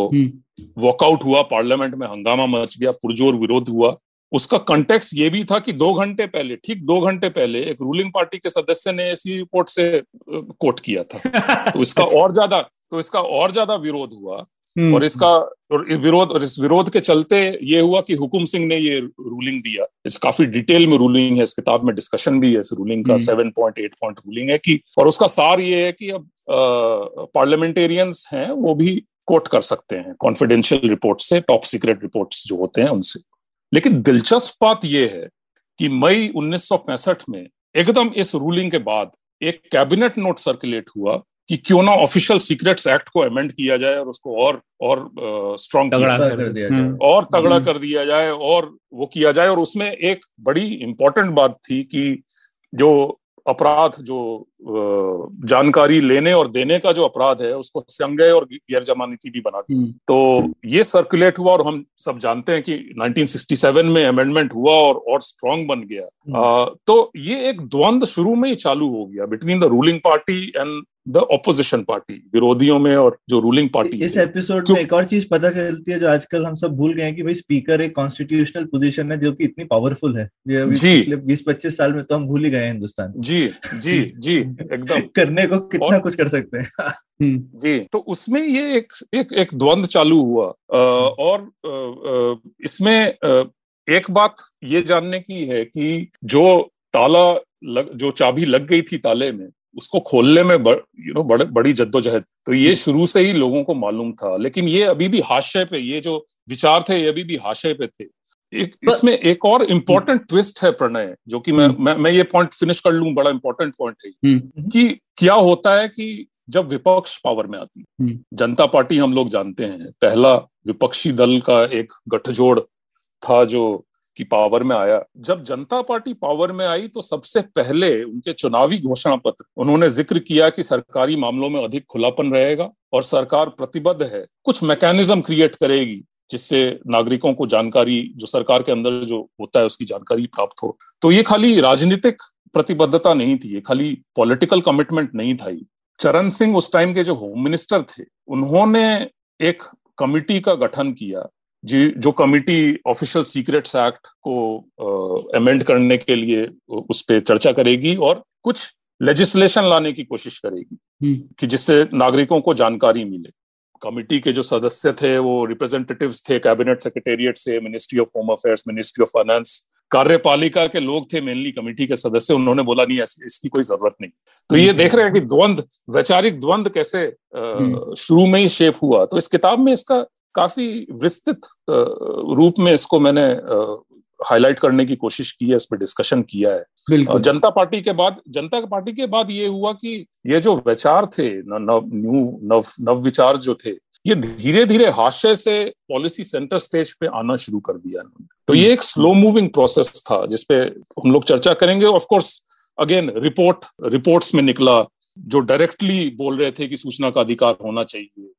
वॉकआउट हम्म। हुआ पार्लियामेंट में हंगामा मच गया पुरजोर विरोध हुआ उसका कंटेक्स ये भी था कि दो घंटे पहले ठीक दो घंटे पहले एक रूलिंग पार्टी के सदस्य ने ऐसी रिपोर्ट से कोट किया था तो इसका और ज़्यादा तो इसका और ज़्यादा विरोध हुआ। और इसका और विरोध और इस विरोध के चलते ये हुआ कि हुकुम सिंह ने ये रूलिंग दिया। इस काफ़ी डिटेल में रूलिंग है इस किताब में डिस्कशन भी है इस रूलिंग का seven point eight point ruling है कि और उसका सार ये है कि अब पार्लियामेंटेरियंस हैं वो भी कोट कर सकते हैं कॉन्फिडेंशियल रिपोर्ट से टॉप सीक्रेट रिपोर्ट जो होते हैं उनसे। लेकिन दिलचस्प बात यह है कि मई उन्नीस सौ पैंसठ में एकदम इस रूलिंग के बाद एक कैबिनेट नोट सर्कुलेट हुआ कि क्यों ना ऑफिशियल सीक्रेट्स एक्ट को अमेंड किया जाए और उसको और और स्ट्रॉन्ग तगड़ा कर, कर दिया जाए। और तगड़ा हम्म। कर दिया जाए और वो किया जाए। और उसमें एक बड़ी इंपॉर्टेंट बात थी कि जो अपराध जो जानकारी लेने और देने का जो अपराध है उसको संज्ञेय और गैर जमानती भी बना दी हम्म। तो ये सर्कुलेट हुआ और हम सब जानते हैं कि 1967 में अमेंडमेंट हुआ और और स्ट्रांग बन गया। हम्म। आ, तो ये एक द्वंद शुरू में ही चालू हो गया between the ruling party and the opposition party विरोधियों में और जो रूलिंग पार्टी इस एपिसोड में एक और चीज़ पता चलती है जो आजकल हम सब भूल गए हैं कि भाई स्पीकर एक कॉन्स्टिट्यूशनल पोजीशन है जो कि इतनी पावरफुल है। जी बीस पच्चीस साल में तो हम भूल ही गए हिंदुस्तान। जी जी जी। एकदम। करने को कितना और, कुछ कर सकते हैं। हम्म। जी तो उसमें ये एक एक एक द्वंद चालू हुआ। आ, और इसमें एक बात ये जानने की है कि जो ताला लग, जो चाबी लग गई थी ताले में उसको खोलने में बड़, यू नो बड़े बड़ी जद्दोजहद। तो ये शुरू से ही लोगों को मालूम था। लेकिन ये अभी भी हाशिए पे ये जो विचार थे ये अभी भी हाशिए पे थे। एक इसमें एक और इम्पोर्टेंट ट्विस्ट है प्रणय जो कि मैं हम्म। मैं, मैं ये पॉइंट फिनिश कर लूँ बड़ा इंपॉर्टेंट पॉइंट है हम्म। कि क्या होता है कि जब विपक्ष पावर में आती हम्म। जनता पार्टी हम लोग जानते हैं पहला विपक्षी दल का एक गठजोड़ था जो की पावर में आया जब जनता पार्टी पावर में आई तो सबसे पहले उनके चुनावी घोषणा पत्र उन्होंने ज़िक्र किया कि सरकारी मामलों में अधिक खुलापन रहेगा और सरकार प्रतिबद्ध है कुछ मैकेनिज्म क्रिएट करेगी जिससे नागरिकों को जानकारी जो सरकार के अंदर जो होता है उसकी जानकारी प्राप्त हो। तो ये खाली राजनीतिक प्रतिबद्धता नहीं थी ये खाली पॉलिटिकल कमिटमेंट नहीं था चरण सिंह उस टाइम के जो होम मिनिस्टर थे उन्होंने एक कमिटी का गठन किया जी जो कमिटी ऑफिशियल सीक्रेट्स एक्ट को अमेंड करने के लिए उस पर चर्चा करेगी और कुछ लेजिस्लेशन लाने की कोशिश करेगी हम्म। कि जिससे नागरिकों को जानकारी मिले। कमिटी के जो सदस्य थे वो रिप्रेजेंटेटिव्स थे कैबिनेट सेक्रेटेरिएट से ministry of home affairs ministry of finance कार्यपालिका के लोग थे मेनली कमेटी के सदस्य। उन्होंने बोला नहीं इसकी कोई ज़रूरत नहीं। तो ये देख रहे हैं कि द्वंद वैचारिक द्वंद कैसे हम्म। शुरू में ही शेप हुआ। तो इस किताब में इसका काफ़ी विस्तृत रूप में इसको मैंने हाईलाइट करने की कोशिश की है इस पर डिस्कशन किया है। जनता पार्टी के बाद जनता पार्टी के बाद ये हुआ कि ये जो विचार थे नव न्यू नव नव विचार जो थे ये धीरे धीरे हास्य से पॉलिसी सेंटर स्टेज पे आना शुरू कर दिया तो ये एक स्लो मूविंग प्रोसेस था जिसपे हम लोग चर्चा करेंगे। Of course again report reports में निकला जो डायरेक्टली बोल रहे थे कि सूचना का अधिकार होना चाहिए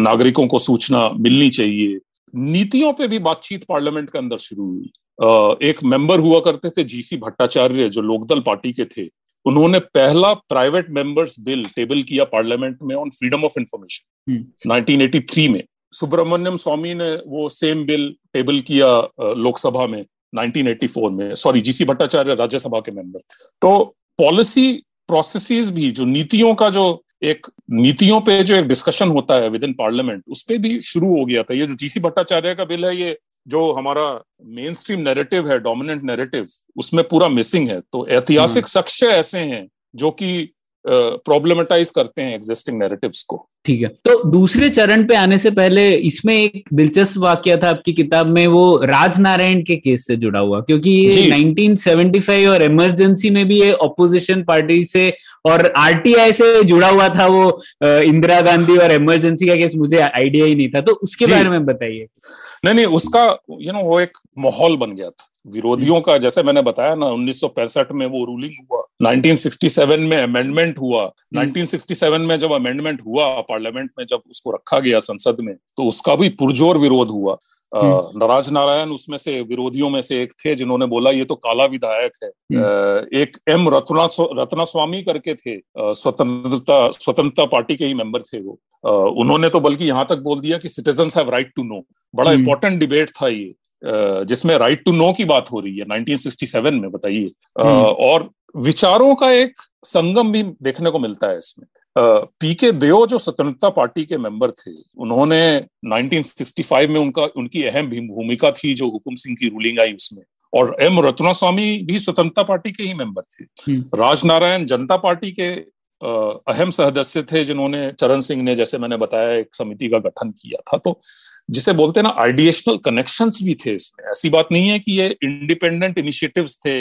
नागरिकों को सूचना मिलनी चाहिए। नीतियों पे भी बातचीत पार्लियामेंट के अंदर शुरू हुई। एक मेंबर हुआ करते थे जीसी भट्टाचार्य जो लोकदल पार्टी के थे। उन्होंने पहला प्राइवेट मेंबर्स बिल टेबल किया पार्लियामेंट में ऑन फ्रीडम ऑफ़ इंफॉर्मेशन 1983 में। सुब्रमण्यम स्वामी ने वो सेम बिल टेबल किया लोकसभा में 1984 में। सॉरी जीसी भट्टाचार्य राज्यसभा के मेंबर तो पॉलिसी प्रोसेसेस भी जो नीतियों का जो एक नीतियों पे जो एक डिस्कशन होता है विद इन पार्लियामेंट उस पर भी शुरू हो गया था। ये जो जीसी भट्टाचार्य का बिल है ये जो हमारा मेन स्ट्रीम नेरेटिव है डोमिनेंट नेरेटिव उसमें पूरा मिसिंग है तो ऐतिहासिक साक्ष्य हम्म। ऐसे हैं जो कि प्रॉब्लमेटाइज करते हैं एग्जिस्टिंग नैरेटिव्स को। ठीक है। तो दूसरे चरण पे आने से पहले इसमें एक दिलचस्प वाक्य था आपकी किताब में वो राजनारायण के केस से जुड़ा हुआ क्योंकि ये 1975 और इमरजेंसी में भी ये ऑपोजिशन पार्टी से और आरटीआई से जुड़ा हुआ था वो इंदिरा गांधी और इमरजेंसी का केस मुझे आइडिया ही नहीं था। तो उसके बारे में बताइए। नहीं नहीं उसका यू नो वो एक माहौल बन गया था। विरोधियों का जैसे मैंने बताया ना 1965 में वो रूलिंग हुआ 1967 में अमेंडमेंट हुआ 1967 हम्म। में जब अमेंडमेंट हुआ पार्लियामेंट में जब उसको रखा गया संसद में तो उसका भी पुरजोर विरोध हुआ हम्म। नाराज़ नारायण उसमें से विरोधियों में से एक थे जिन्होंने बोला ये तो काला विधायक है हम्म। एक एम रत्ना रत्ना स्वामी करके थे स्वतंत्रता स्वतंत्रता पार्टी के ही मेंबर थे वो उन्होंने तो बल्कि यहाँ तक बोल दिया कि citizen have right to know बड़ा इंपॉर्टेंट डिबेट था ये जिसमें राइट टू नो की बात हो रही है 1967 में बताइए। हम्म। और विचारों का एक संगम भी देखने को मिलता है इसमें। पी के देव जो स्वतंत्रता पार्टी के मेंबर थे उन्होंने 1965 में उनका उनकी अहम भूमिका थी जो हुकुम सिंह की रूलिंग आई उसमें। और एम रत्ना स्वामी भी स्वतंत्रता पार्टी के ही मेंबर थे। हम्म। राजनारायण जनता पार्टी के अहम सदस्य थे जिन्होंने चरण सिंह ने जैसे मैंने बताया एक समिति का गठन किया था। तो जिसे बोलते हैं ना आइडिएशनल कनेक्शन भी थे इसमें। ऐसी बात नहीं है कि ये इंडिपेंडेंट इनिशिएटिव्स थे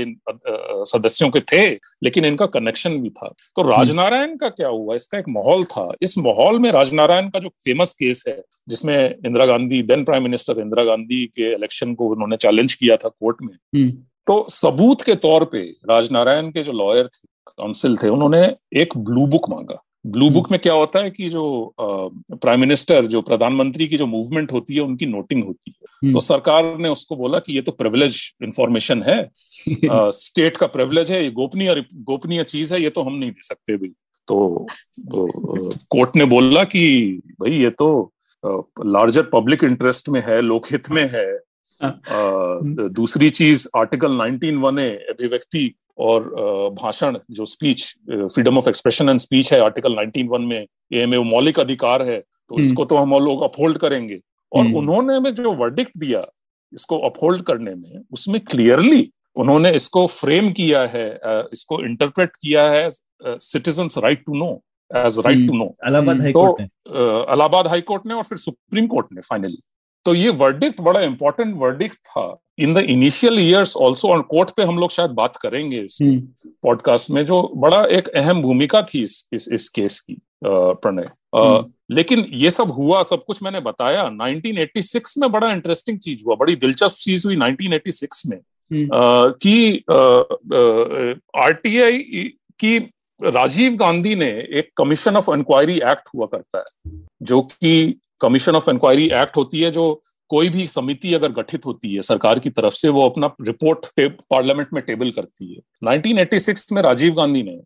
सदस्यों के थे लेकिन इनका कनेक्शन भी था। तो हम्म। राजनारायण का क्या हुआ? इसका एक माहौल था। इस माहौल में राजनारायण का जो फ़ेमस केस है जिसमें Indira Gandhi then prime minister Indira Gandhi के इलेक्शन को उन्होंने चैलेंज किया था कोर्ट में। हम्म। तो सबूत के तौर पे राजनारायण के जो लॉयर थे काउंसिल थे उन्होंने एक ब्लू बुक मांगा। ब्लू बुक हम्म। में क्या होता है कि जो प्राइम मिनिस्टर जो प्रधानमंत्री की जो मूवमेंट होती है उनकी नोटिंग होती है हम्म। तो सरकार ने उसको बोला कि ये तो प्रिविलेज इंफॉर्मेशन है स्टेट का प्रिविलेज है ये गोपनीय गोपनीय चीज़ है ये तो हम नहीं दे सकते भाई तो, तो कोर्ट ने बोला कि भाई ये तो लार्जर पब्लिक इंटरेस्ट में है लोकहित में है हाँ। हम्म। दूसरी चीज़ आर्टिकल 19 वन ए अभिव्यक्ति और भाषण जो speech freedom of expression and speech है आर्टिकल 19 वन में ये में मौलिक अधिकार है तो हम्म। इसको तो हम लोग अपहोल्ड करेंगे। और हम्म। उन्होंने में जो वर्डिक्ट दिया इसको अपहोल्ड करने में उसमें क्लियरली उन्होंने इसको फ्रेम किया है इसको इंटरप्रेट किया है citizen right to know as right to know. तो इलाहाबाद हाईकोर्ट ने और फिर सुप्रीम कोर्ट ने फाइनली तो ये वर्डिक्ट बड़ा इंपॉर्टेंट वर्डिक्ट था in the initial years also on court पे हम लोग शायद बात करेंगे इस पॉडकास्ट हम्म। में जो बड़ा एक अहम भूमिका थी इस इस, इस केस की प्रणय हम्म। लेकिन ये सब हुआ सब कुछ मैंने बताया 1986 में बड़ा इंटरेस्टिंग चीज़ हुआ बड़ी दिलचस्प चीज़ हुई 1986 में हम्म। कि आरटीआई की राजीव गांधी ने एक कमीशन ऑफ़ इंक्वायरी एक्ट हुआ करता है जो कि कमीशन ऑफ़ इंक्वायरी एक्ट होती है जो कोई भी समिति अगर गठित होती है सरकार की तरफ़ से वो अपना रिपोर्ट पार्लियामेंट में टेबल करती है 1986 में राजीव गांधी ने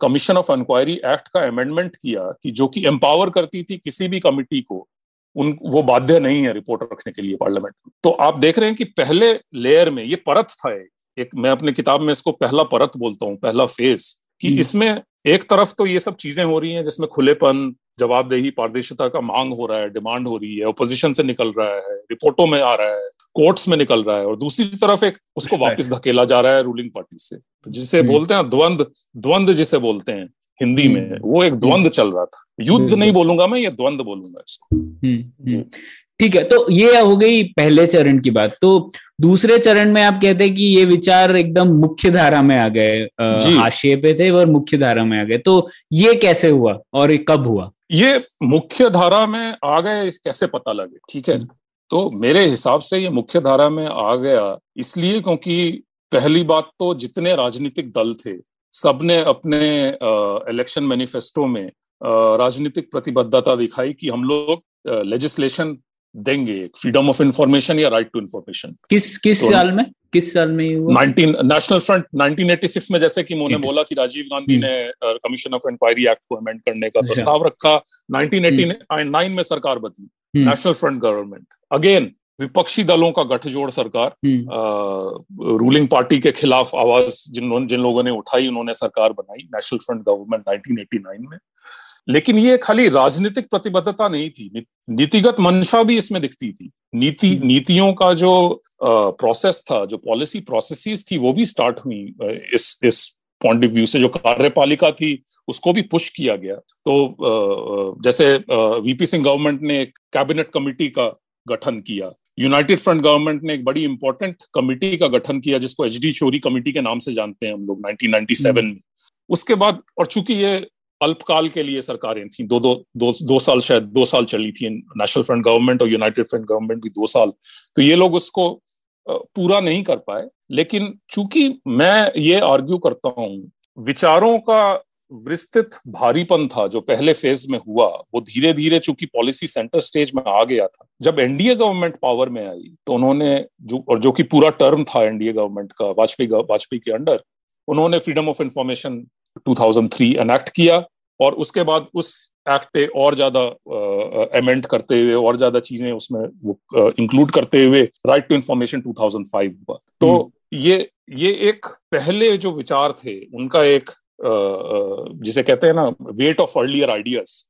कमीशन ऑफ़ इंक्वायरी एक्ट का अमेंडमेंट किया कि जो कि एम्पावर करती थी किसी भी कमिटी को उन वो बाध्य नहीं है रिपोर्ट रखने के लिए पार्लियामेंट तो आप देख रहे हैं कि पहले लेयर में ये परत था एक मैं अपने किताब में इसको पहला परत बोलता हूँ पहला फ़ेज़ कि हम्म। इसमें एक तरफ़ तो ये सब चीज़ें हो रही हैं जिसमें खुलेपन जवाबदेही पारदर्शिता का मांग हो रहा है डिमांड हो रही है ओपोजिशन से निकल रहा है रिपोर्टों में आ रहा है कोर्ट्स में निकल रहा है और दूसरी तरफ़ एक उसको वापस धकेला जा रहा है रूलिंग पार्टी से। तो जिसे हम्म। बोलते हैं द्वंद द्वंद जिसे बोलते हैं हिंदी में हम्म। वो एक द्वंद चल रहा था। युद्ध नहीं बोलूँगा मैं ये द्वंद बोलूँगा इसको। ठीक है तो ये हो गई पहले चरण की बात। तो दूसरे चरण में आप कहते हैं कि ये विचार एकदम मुख्य धारा में आ गए हाशिए पे थे और मुख्य धारा में आ गए। तो ये कैसे हुआ और ये कब हुआ? ये मुख्य धारा में आ गए कैसे पता लगे? ठीक है तो मेरे हिसाब से ये मुख्य धारा में आ गया इसलिए क्योंकि पहली बात तो जितने राजनीतिक दल थे सबने अपने इलेक्शन मैनिफेस्टो में राजनीतिक प्रतिबद्धता दिखाई कि हम लोग लेजिस्लेशन देंगे फ्रीडम ऑफ़ इंफॉर्मेशन या राइट टू इंफॉर्मेशन किस किस तो साल में? किस साल में नाइनटीन नेशनल फ्रंट 1986 में जैसे कि उन्होंने बोला कि राजीव गांधी हम्म। ने कमीशन ऑफ़ इंक्वायरी एक्ट को अमेंड करने का अच्छा। प्रस्ताव रखा। 1989 में सरकार बदली नेशनल फ्रंट गवर्नमेंट अगेन विपक्षी दलों का गठजोड़ सरकार हम्म। रूलिंग पार्टी के खिलाफ आवाज़ जिन जिन लोगों ने उठाई उन्होंने सरकार बनाई नेशनल फ्रंट गवर्नमेंट 1989 में। लेकिन ये खाली राजनीतिक प्रतिबद्धता नहीं थी। नीतिगत मंशा भी इसमें दिखती थी। नीति हम्म। नीतियों का जो प्रोसेस था जो पॉलिसी प्रोसेसेस थी वो भी स्टार्ट हुई इस इस पॉइंट ऑफ़ व्यू से। जो कार्यपालिका थी उसको भी पुश किया गया। तो जैसे वीपी सिंह गवर्नमेंट ने एक कैबिनेट कमिटी का गठन किया। यूनाइटेड फ्रंट गवर्नमेंट ने एक बड़ी इंपॉर्टेंट कमिटी का गठन किया जिसको एच डी चोरी कमिटी के नाम से जानते हैं हम लोग 1997 हम्म। में। उसके बाद और चूँकि ये अल्पकाल के लिए सरकारें थी। दो दो दो दो साल शायद, दो साल चली थी। नेशनल फ्रंट गवर्नमेंट और यूनाइटेड फ्रंट गवर्नमेंट भी दो साल। तो ये लोग उसको पूरा नहीं कर पाए। लेकिन चूँकि मैं ये आर्ग्यू करता हूँ, विचारों का विस्तृत भारीपन था, जो पहले फ़ेज़ में हुआ, वो धीरे धीरे चूँकि पॉलिसी सेंटर स्टेज में आ गया था। जब एनडीए गवर्नमेंट पावर में आई तो उन्होंने जो, और जो कि पूरा टर्म था एनडीए गवर्नमेंट का, वाजपेयी वाजपेयी के अंडर उन्होंने फ्रीडम ऑफ़ इंफॉर्मेशन 2003 एनेक्ट किया और उसके बाद उस एक्ट पे और ज़्यादा अमेंड करते हुए और ज़्यादा चीज़ें उसमें वो इंक्लूड करते हुए राइट टू इंफॉर्मेशन 2005 हुआ तो हम्म। ये ये एक पहले जो विचार थे उनका एक जिसे कहते हैं ना वेट ऑफ़ अर्लियर आइडियाज़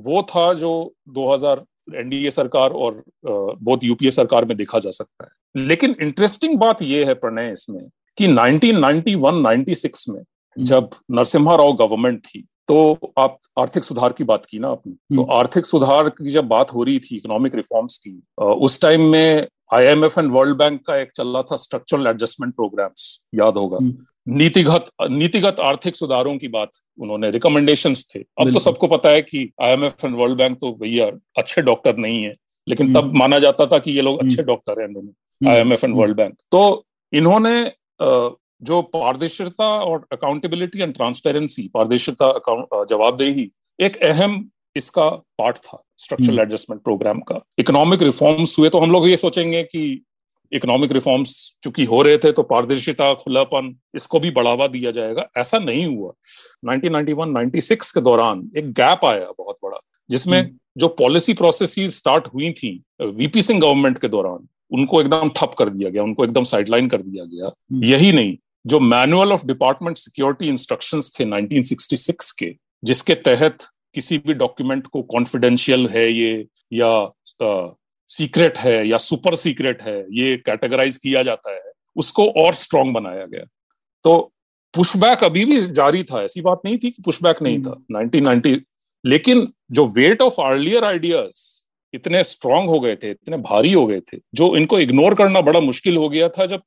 वो था जो 2000 एनडीए सरकार और बहुत यूपीए सरकार में देखा जा सकता है लेकिन इंटरेस्टिंग बात यह है प्रणय इसमें कि 1991-96 में जब नरसिम्हा राव गवर्नमेंट थी तो आप आर्थिक सुधार की बात की ना आपने तो हम्म। आर्थिक सुधार की जब बात हो रही थी इकोनॉमिक रिफॉर्म्स की उस टाइम में आईएमएफ एंड वर्ल्ड बैंक का एक चल रहा था स्ट्रक्चरल एडजस्टमेंट प्रोग्राम्स याद होगा। हम्म। नीतिगत नीतिगत आर्थिक सुधारों की बात उन्होंने रिकमेंडेशन थे। अब तो सबको पता है कि आईएमएफ एंड वर्ल्ड बैंक तो भैया अच्छे डॉक्टर नहीं है लेकिन तब हम्म। माना जाता था कि ये लोग अच्छे डॉक्टर हैं दोनों आईएमएफ एंड वर्ल्ड बैंक तो इन्होंने जो पारदर्शिता और अकाउंटेबिलिटी एंड ट्रांसपेरेंसी पारदर्शिता जवाबदेही एक अहम इसका पार्ट था स्ट्रक्चरल एडजस्टमेंट प्रोग्राम का। इकोनॉमिक रिफॉर्म्स हुए तो हम लोग ये सोचेंगे कि इकोनॉमिक रिफॉर्म्स चूँकि हो रहे थे तो पारदर्शिता खुलापन इसको भी बढ़ावा दिया जाएगा। ऐसा नहीं हुआ। 1991-96 के दौरान एक गैप आया बहुत बड़ा जिसमें हम्म। जो पॉलिसी प्रोसेस स्टार्ट हुई थी वीपी सिंह गवर्नमेंट के दौरान उनको एकदम ठप कर दिया गया उनको एकदम साइडलाइन कर दिया गया। हम्म। यही नहीं जो manual of department security instructions थे 1966 के जिसके तहत किसी भी डॉक्यूमेंट को कॉन्फिडेंशियल है ये या सीक्रेट है या सुपर सीक्रेट है ये कैटेगराइज किया जाता है उसको और स्ट्रॉन्ग बनाया गया तो पुशबैक अभी भी जारी था ऐसी बात नहीं थी कि पुशबैक नहीं था 1990 हम्म। लेकिन जो वेट ऑफ़ अर्लियर आइडियाज़ इतने स्ट्रांग हो गए थे इतने भारी हो गए थे जो इनको इग्नोर करना बड़ा मुश्किल हो गया था जब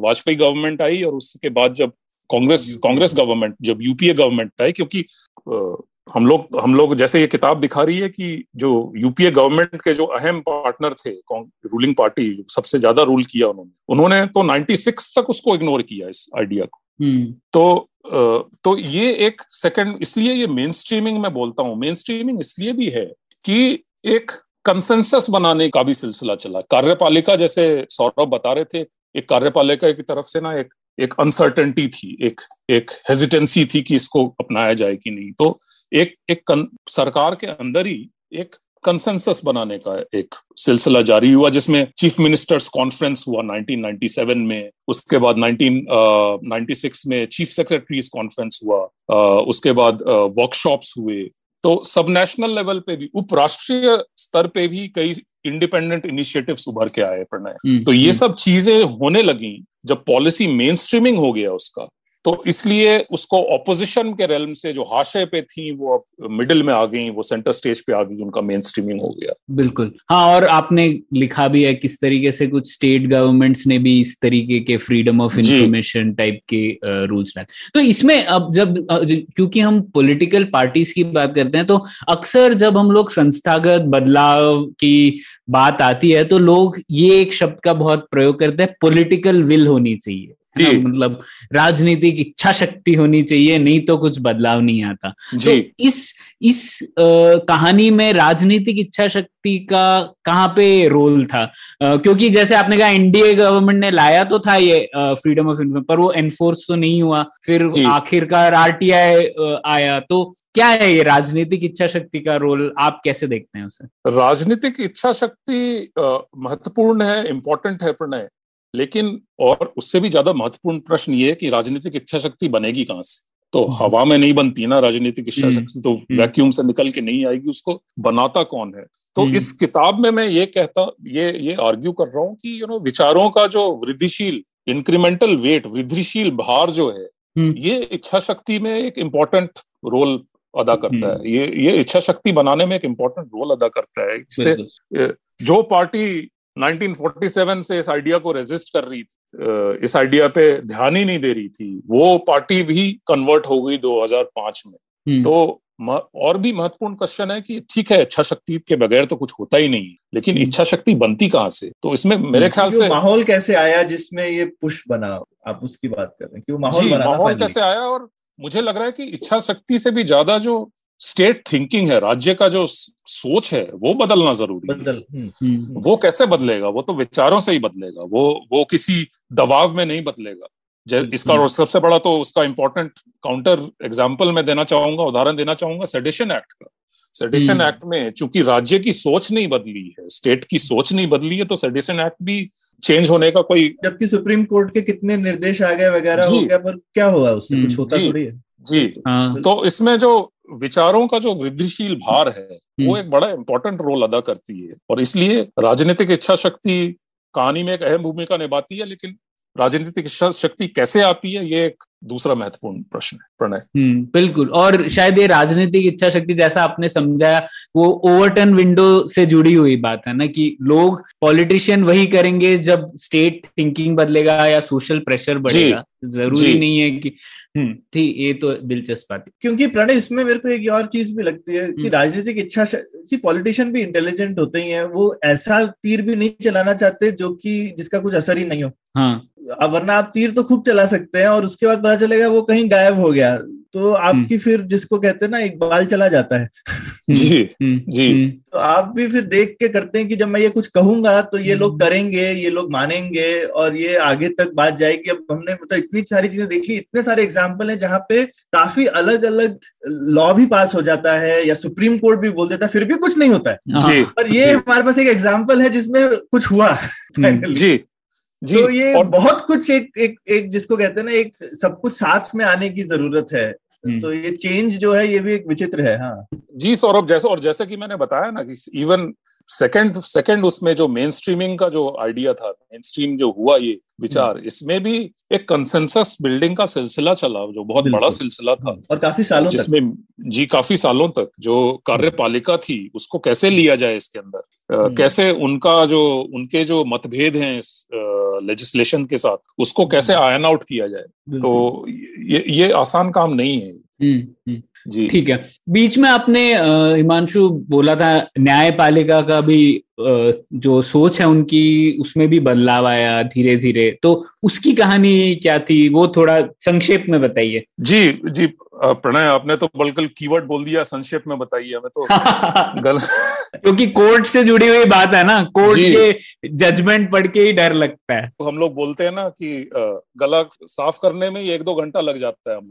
वाजपेयी गवर्नमेंट आई और उसके बाद जब कांग्रेस कांग्रेस गवर्नमेंट जब यूपीए गवर्नमेंट आई क्योंकि हम लोग हम लोग जैसे ये किताब दिखा रही है कि जो यूपीए गवर्नमेंट के जो अहम पार्टनर थे रूलिंग पार्टी सबसे ज़्यादा रूल किया उन्होंने। उन्होंने तो 96 तक उसको इग्नोर किया इस आइडिया को। हम्म। तो तो ये एक सेकंड इसलिए ये मेन स्ट्रीमिंग में बोलता हूँ मेन स्ट्रीमिंग इसलिए भी है कि एक कंसेंसस बनाने का भी सिलसिला चला। कार्यपालिका जैसे सौरभ बता रहे थे एक कार्यपालिका की तरफ़ से ना एक एक अनसर्टेनिटी थी एक एक हेजिटेंसी थी कि इसको अपनाया जाए कि नहीं। तो एक एक कन, सरकार के अंदर ही एक कंसेंसस बनाने का एक सिलसिला जारी हुआ जिसमें चीफ मिनिस्टर्स कॉन्फ्रेंस हुआ 1997 में उसके बाद 1996 में चीफ सेक्रेटरीज कॉन्फ्रेंस हुआ उसके बाद वर्कशॉप्स हुए तो सब नेशनल लेवल पे भी उपराष्ट्रीय स्तर पे भी कई इंडिपेंडेंट इनिशिएटिव उभर के आए प्रणय। तो ये सब चीज़ें होने लगी जब पॉलिसी मेन स्ट्रीमिंग हो गया उसका। तो इसलिए उसको ऑपोजिशन के रेलम से जो हाशे पे थी वो अब मिडिल में आ गई वो सेंटर स्टेज पे आ गई उनका मेन स्ट्रीमिंग हो गया। बिल्कुल। हाँ और आपने लिखा भी है किस तरीके से कुछ स्टेट गवर्नमेंट्स ने भी इस तरीके के फ्रीडम ऑफ़ इंफॉर्मेशन टाइप के रूल्स लाए। तो इसमें अब जब क्योंकि हम पॉलिटिकल पार्टीज़ की बात करते हैं तो अक्सर जब हम लोग संस्थागत बदलाव की बात आती है तो लोग ये एक शब्द का बहुत प्रयोग करते हैं पॉलिटिकल विल होनी चाहिए। ना मतलब राजनीतिक इच्छा शक्ति होनी चाहिए नहीं तो कुछ बदलाव नहीं आता। तो इस इस आ, कहानी में राजनीतिक इच्छा शक्ति का कहाँ पे रोल था? आ, क्योंकि जैसे आपने कहा एनडीए गवर्नमेंट ने लाया तो था ये फ्रीडम ऑफ़ इंफॉर्मेशन पर वो एनफोर्स तो नहीं हुआ। फिर आखिरकार आरटीआई आया। तो क्या है ये राजनीतिक इच्छा शक्ति का रोल? आप कैसे देखते हैं उसे? राजनीतिक इच्छा शक्ति महत्वपूर्ण है इम्पोर्टेंट है प्रणय। लेकिन और उससे भी ज़्यादा महत्वपूर्ण प्रश्न ये है कि राजनीतिक इच्छा शक्ति बनेगी कहाँ से? तो हम्म। हवा में नहीं बनती ना राजनीतिक इच्छा हम्म। शक्ति तो वैक्यूम हम्म। से निकल के नहीं आएगी उसको बनाता कौन है? तो इस किताब में मैं ये कहता ये ये आर्ग्यू कर रहा हूँ कि यू नो विचारों का जो वृद्धिशील इंक्रीमेंटल वेट वृद्धिशील भार जो है ये इच्छा शक्ति में एक इम्पोर्टेंट रोल अदा करता है। ये ये इच्छा शक्ति बनाने में एक इम्पोर्टेंट रोल अदा करता है। इससे जो पार्टी 1947 से इस आइडिया को रेजिस्ट कर रही थी। इस आइडिया पे ध्यान ही नहीं दे रही थी। वो पार्टी भी कन्वर्ट हो गई 2005 में। हम्म। तो और भी महत्वपूर्ण क्वेश्चन है कि ठीक है इच्छा शक्ति के बगैर तो कुछ होता ही नहीं लेकिन हम्म। इच्छा शक्ति बनती कहाँ से? तो इसमें मेरे हम्म। ख्याल से माहौल कैसे आया जिसमें ये पुश बना? आप उसकी बात कर रहे हैं। कि माहौल माहौल कैसे आया और मुझे लग रहा है कि इच्छा शक्ति से भी ज़्यादा जो स्टेट थिंकिंग है राज्य का जो सोच है वो बदलना ज़रूरी बदल है हम्म, हम्म। वो कैसे बदलेगा? वो तो विचारों से ही बदलेगा। वो वो किसी दबाव में नहीं बदलेगा। इसका हम्म। सबसे बड़ा तो उसका इंपॉर्टेंट काउंटर एग्ज़ाम्पल मैं देना चाहूँगा उदाहरण देना चाहूँगा सेडिशन एक्ट का। सेडिशन एक्ट में चूँकि राज्य की सोच नहीं बदली है स्टेट की सोच नहीं बदली है तो सेडिशन एक्ट भी चेंज होने का कोई जबकि सुप्रीम कोर्ट के कितने निर्देश आ गए वगैरह हो गया पर क्या हुआ उससे? कुछ होता थोड़ी है। जी। हाँ। तो इसमें जो विचारों का जो वृद्धिशील भार है वो हम्म। एक बड़ा इंपॉर्टेंट रोल अदा करती है और इसलिए राजनीतिक इच्छा शक्ति कहानी में एक अहम भूमिका निभाती है लेकिन राजनीतिक इच्छा शक्ति कैसे आती है ये एक दूसरा महत्वपूर्ण प्रश्न है प्रणय। हम्म, बिल्कुल। और शायद ये राजनीतिक इच्छा शक्ति जैसा आपने समझाया वो ओवरटर्न विंडो से जुड़ी हुई बात है ना कि लोग पॉलिटिशियन वही करेंगे जब स्टेट थिंकिंग बदलेगा या सोशल प्रेशर बढ़ेगा। ज़रूरी नहीं है कि हम्म थी ये तो दिलचस्प बात है। क्योंकि प्रणय इसमें मेरे को एक और चीज़ भी लगती है कि हम्म। राजनीतिक इच्छा सी पॉलिटिशियन भी इंटेलिजेंट होते ही हैं वो ऐसा तीर भी नहीं चलाना चाहते जो कि जिसका कुछ असर ही नहीं हो। हाँ। वरना आप तीर तो खूब चला सकते हैं और उसके बाद पता चलेगा वो कहीं गायब हो गया। तो आपकी हम्म। फिर जिसको कहते हैं ना एक बाल चला जाता है। जी हम्म, जी। हम्म। तो आप भी फिर देख के करते हैं कि जब मैं ये कुछ कहूँगा तो ये लोग करेंगे ये लोग मानेंगे और ये आगे तक बात जाएगी। अब हमने मतलब इतनी सारी चीज़ें देख ली इतने सारे एग्ज़ाम्पल हैं जहाँ पे काफ़ी अलग अलग लॉ भी पास हो जाता है या सुप्रीम कोर्ट भी बोल देता है फिर भी कुछ नहीं होता है। जी, और ये हमारे पास एक एग्ज़ाम्पल है जिसमें कुछ हुआ जी। जी तो ये और बहुत कुछ एक एक एक जिसको कहते हैं ना एक सब कुछ साथ में आने की ज़रूरत है हम्म। तो ये चेंज जो है ये भी एक विचित्र है हाँ जी सौरभ जैसे और जैसे कि मैंने बताया ना कि इवन सेकंड सेकंड उसमें जो मेन स्ट्रीमिंग का जो आइडिया था मेन स्ट्रीम जो हुआ ये विचार हम्म। इसमें भी एक कंसेंसस बिल्डिंग का सिलसिला चला जो बहुत बड़ा सिलसिला था। और काफ़ी सालों जिसमें जी काफ़ी सालों तक जो कार्यपालिका थी उसको कैसे लिया जाए इसके अंदर? हम्म। कैसे उनका जो उनके जो मतभेद हैं इस लेजिस्लेशन के साथ उसको कैसे आयन आउट किया जाए? तो ये ये आसान काम नहीं है। जी। ठीक है। बीच में आपने हिमांशु बोला था न्यायपालिका का भी जो सोच है उनकी उसमें भी बदलाव आया धीरे धीरे तो उसकी कहानी क्या थी वो थोड़ा संक्षेप में बताइए। जी जी प्रणय आपने तो बल्कि कीवर्ड बोल दिया संक्षेप में बताइए हमें तो गल क्योंकि कोर्ट से जुड़ी हुई बात है ना कोर्ट के जजमेंट पढ़ के ही डर लगता है। तो हम लोग बोलते हैं ना कि गला साफ़ करने में ही एक दो घंटा लग जाता है हम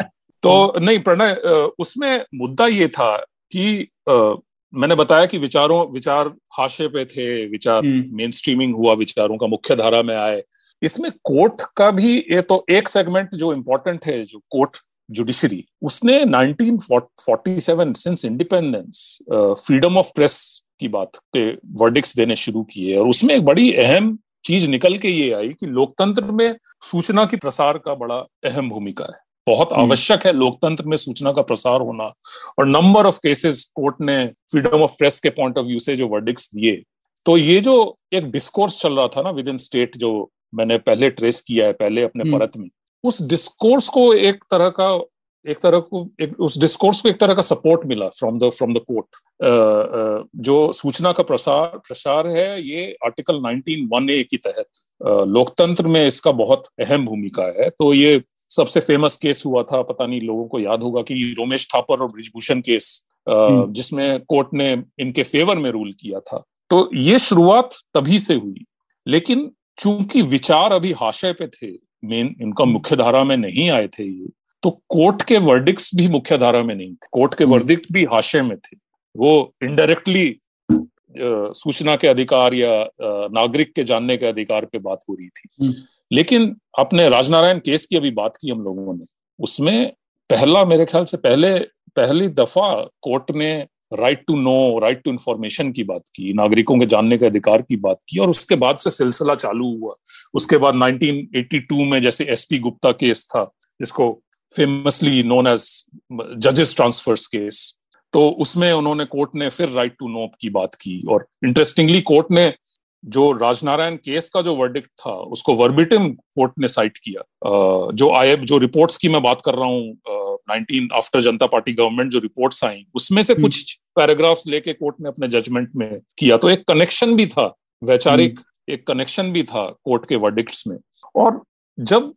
तो नहीं प्रणय उसमें मुद्दा ये था कि आ, मैंने बताया कि विचारों विचार हाशे पे थे विचार मेन हम्म। स्ट्रीमिंग हुआ विचारों का मुख्य धारा में आए। इसमें कोर्ट का भी ये तो एक सेगमेंट जो इम्पोर्टेंट है जो कोर्ट जुडिशरी उसने 1947 since independence freedom of press की बात पे वर्डिक्स देने शुरू किए और उसमें एक बड़ी अहम चीज़ निकल के ये आई कि लोकतंत्र में सूचना की प्रसार का बड़ा अहम भूमिका है। बहुत हम्म। आवश्यक है लोकतंत्र में सूचना का प्रसार होना और नंबर ऑफ़ केसेस कोर्ट ने फ्रीडम ऑफ़ प्रेस के पॉइंट ऑफ़ व्यू से जो वर्डिक्स दिए तो ये जो एक डिस्कोर्स चल रहा था ना विद इन स्टेट जो मैंने पहले ट्रेस किया है पहले अपने हम्म। परत में उस डिस्कोर्स को एक तरह का एक तरह को एक उस डिस्कोर्स को एक तरह का सपोर्ट मिला from the from the court जो सूचना का प्रसार प्रसार है ये आर्टिकल 19 वन ए के तहत लोकतंत्र में इसका बहुत अहम भूमिका है तो ये सबसे फ़ेमस केस हुआ था पता नहीं लोगों को याद होगा कि रोमेश थापर और ब्रिजभूषण केस uh, जिसमें कोर्ट ने इनके फेवर में रूल किया था। तो ये शुरुआत तभी से हुई लेकिन चूँकि विचार अभी हाशय पे थे मेन इनका मुख्य धारा में नहीं आए थे ये तो कोर्ट के वर्डिक्स भी मुख्य धारा में नहीं थे कोर्ट के वर्डिक्स हम्म। भी हाशय में थे। वो इनडायरेक्टली सूचना के अधिकार या नागरिक के जानने के अधिकार पे बात हो रही थी। हम्म। लेकिन अपने राजनारायण केस की अभी बात की हम लोगों ने, उसमें पहला मेरे ख्याल से पहले, पहली दफ़ा कोर्ट ने right to know right to information की बात की, नागरिकों के जानने के अधिकार की बात की, और उसके बाद से सिलसिला चालू हुआ। उसके बाद 1982 में जैसे एसपी गुप्ता केस था, जिसको फेमसली नोन एज जजेस ट्रांसफर्स केस तो उसमें उन्होंने कोर्ट ने फिर राइट टू नो की बात की, और इंटरेस्टिंगली कोर्ट ने जो राजनारायण केस का जो वर्डिक्ट था उसको वर्बिटिम कोर्ट ने साइट किया जो आए जो रिपोर्ट्स की मैं बात कर रहा हूँ nineteen after Janata party government जो रिपोर्ट्स आई उसमें से हम्म। कुछ पैराग्राफ्स लेके कोर्ट ने अपने जजमेंट में किया तो एक कनेक्शन भी था वैचारिक हम्म। एक कनेक्शन भी था कोर्ट के वर्डिक्ट्स में और जब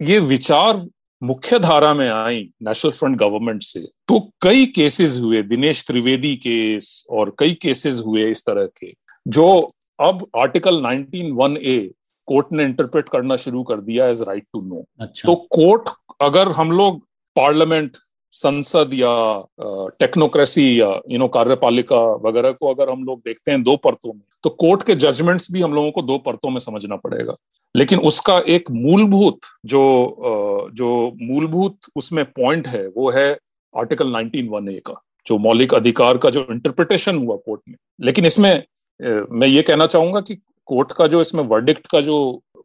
ये विचार मुख्य धारा में आई नेशनल फ्रंट गवर्नमेंट से तो कई केसेस हुए दिनेश त्रिवेदी केस और कई केसेस हुए इस तरह के जो अब आर्टिकल 19 वन ए कोर्ट ने इंटरप्रेट करना शुरू कर दिया एज राइट टू नो तो कोर्ट अगर हम लोग पार्लियामेंट संसद या टेक्नोक्रेसी या यू नो कार्यपालिका वगैरह को अगर हम लोग देखते हैं दो परतों में तो कोर्ट के जजमेंट्स भी हम लोगों को दो परतों में समझना पड़ेगा। लेकिन उसका एक मूलभूत जो जो मूलभूत उसमें पॉइंट है वो है आर्टिकल 19 वन ए का जो मौलिक अधिकार का जो इंटरप्रिटेशन हुआ कोर्ट में। लेकिन इसमें मैं ये कहना चाहूँगा कि कोर्ट का जो इसमें वर्डिक्ट का जो